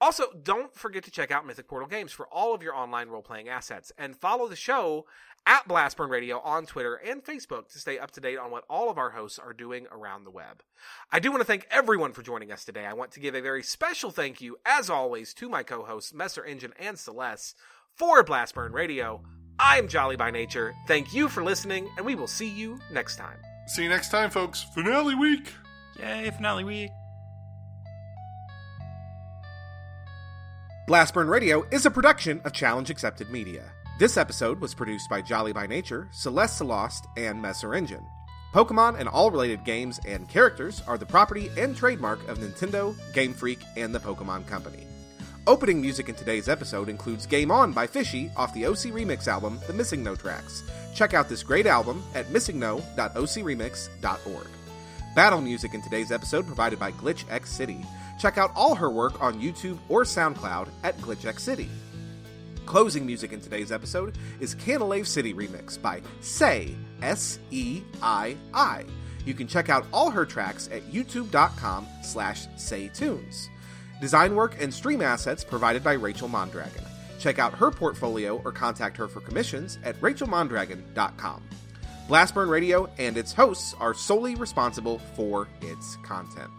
Also, don't forget to check out Mythic Portal Games for all of your online role playing assets and follow the show at Blastburn Radio on Twitter and Facebook to stay up to date on what all of our hosts are doing around the web. I do want to thank everyone for joining us today. I want to give a very special thank you, as always, to my co hosts, Messer Engine and Celeste, for Blastburn Radio. I'm Jolly by Nature. Thank you for listening, and we will see you next time. See you next time, folks. Finale week. Yay, finale week. Blastburn Radio is a production of Challenge Accepted Media. This episode was produced by Jolly by Nature, Celeste Lost, and Messer Engine. Pokemon and all related games and characters are the property and trademark of Nintendo, Game Freak, and the Pokemon Company. Opening music in today's episode includes Game On by Fishy off the OC Remix album, The Missing No Tracks. Check out this great album at missingno.ocremix.org. Battle music in today's episode provided by Glitch X City. Check out all her work on YouTube or SoundCloud at Glitch X City. Closing music in today's episode is Canalave City Remix by Say, S E I I. You can check out all her tracks at youtube.com slash saytunes. Design work and stream assets provided by Rachel Mondragon. Check out her portfolio or contact her for commissions at rachelmondragon.com. Blastburn Radio and its hosts are solely responsible for its content.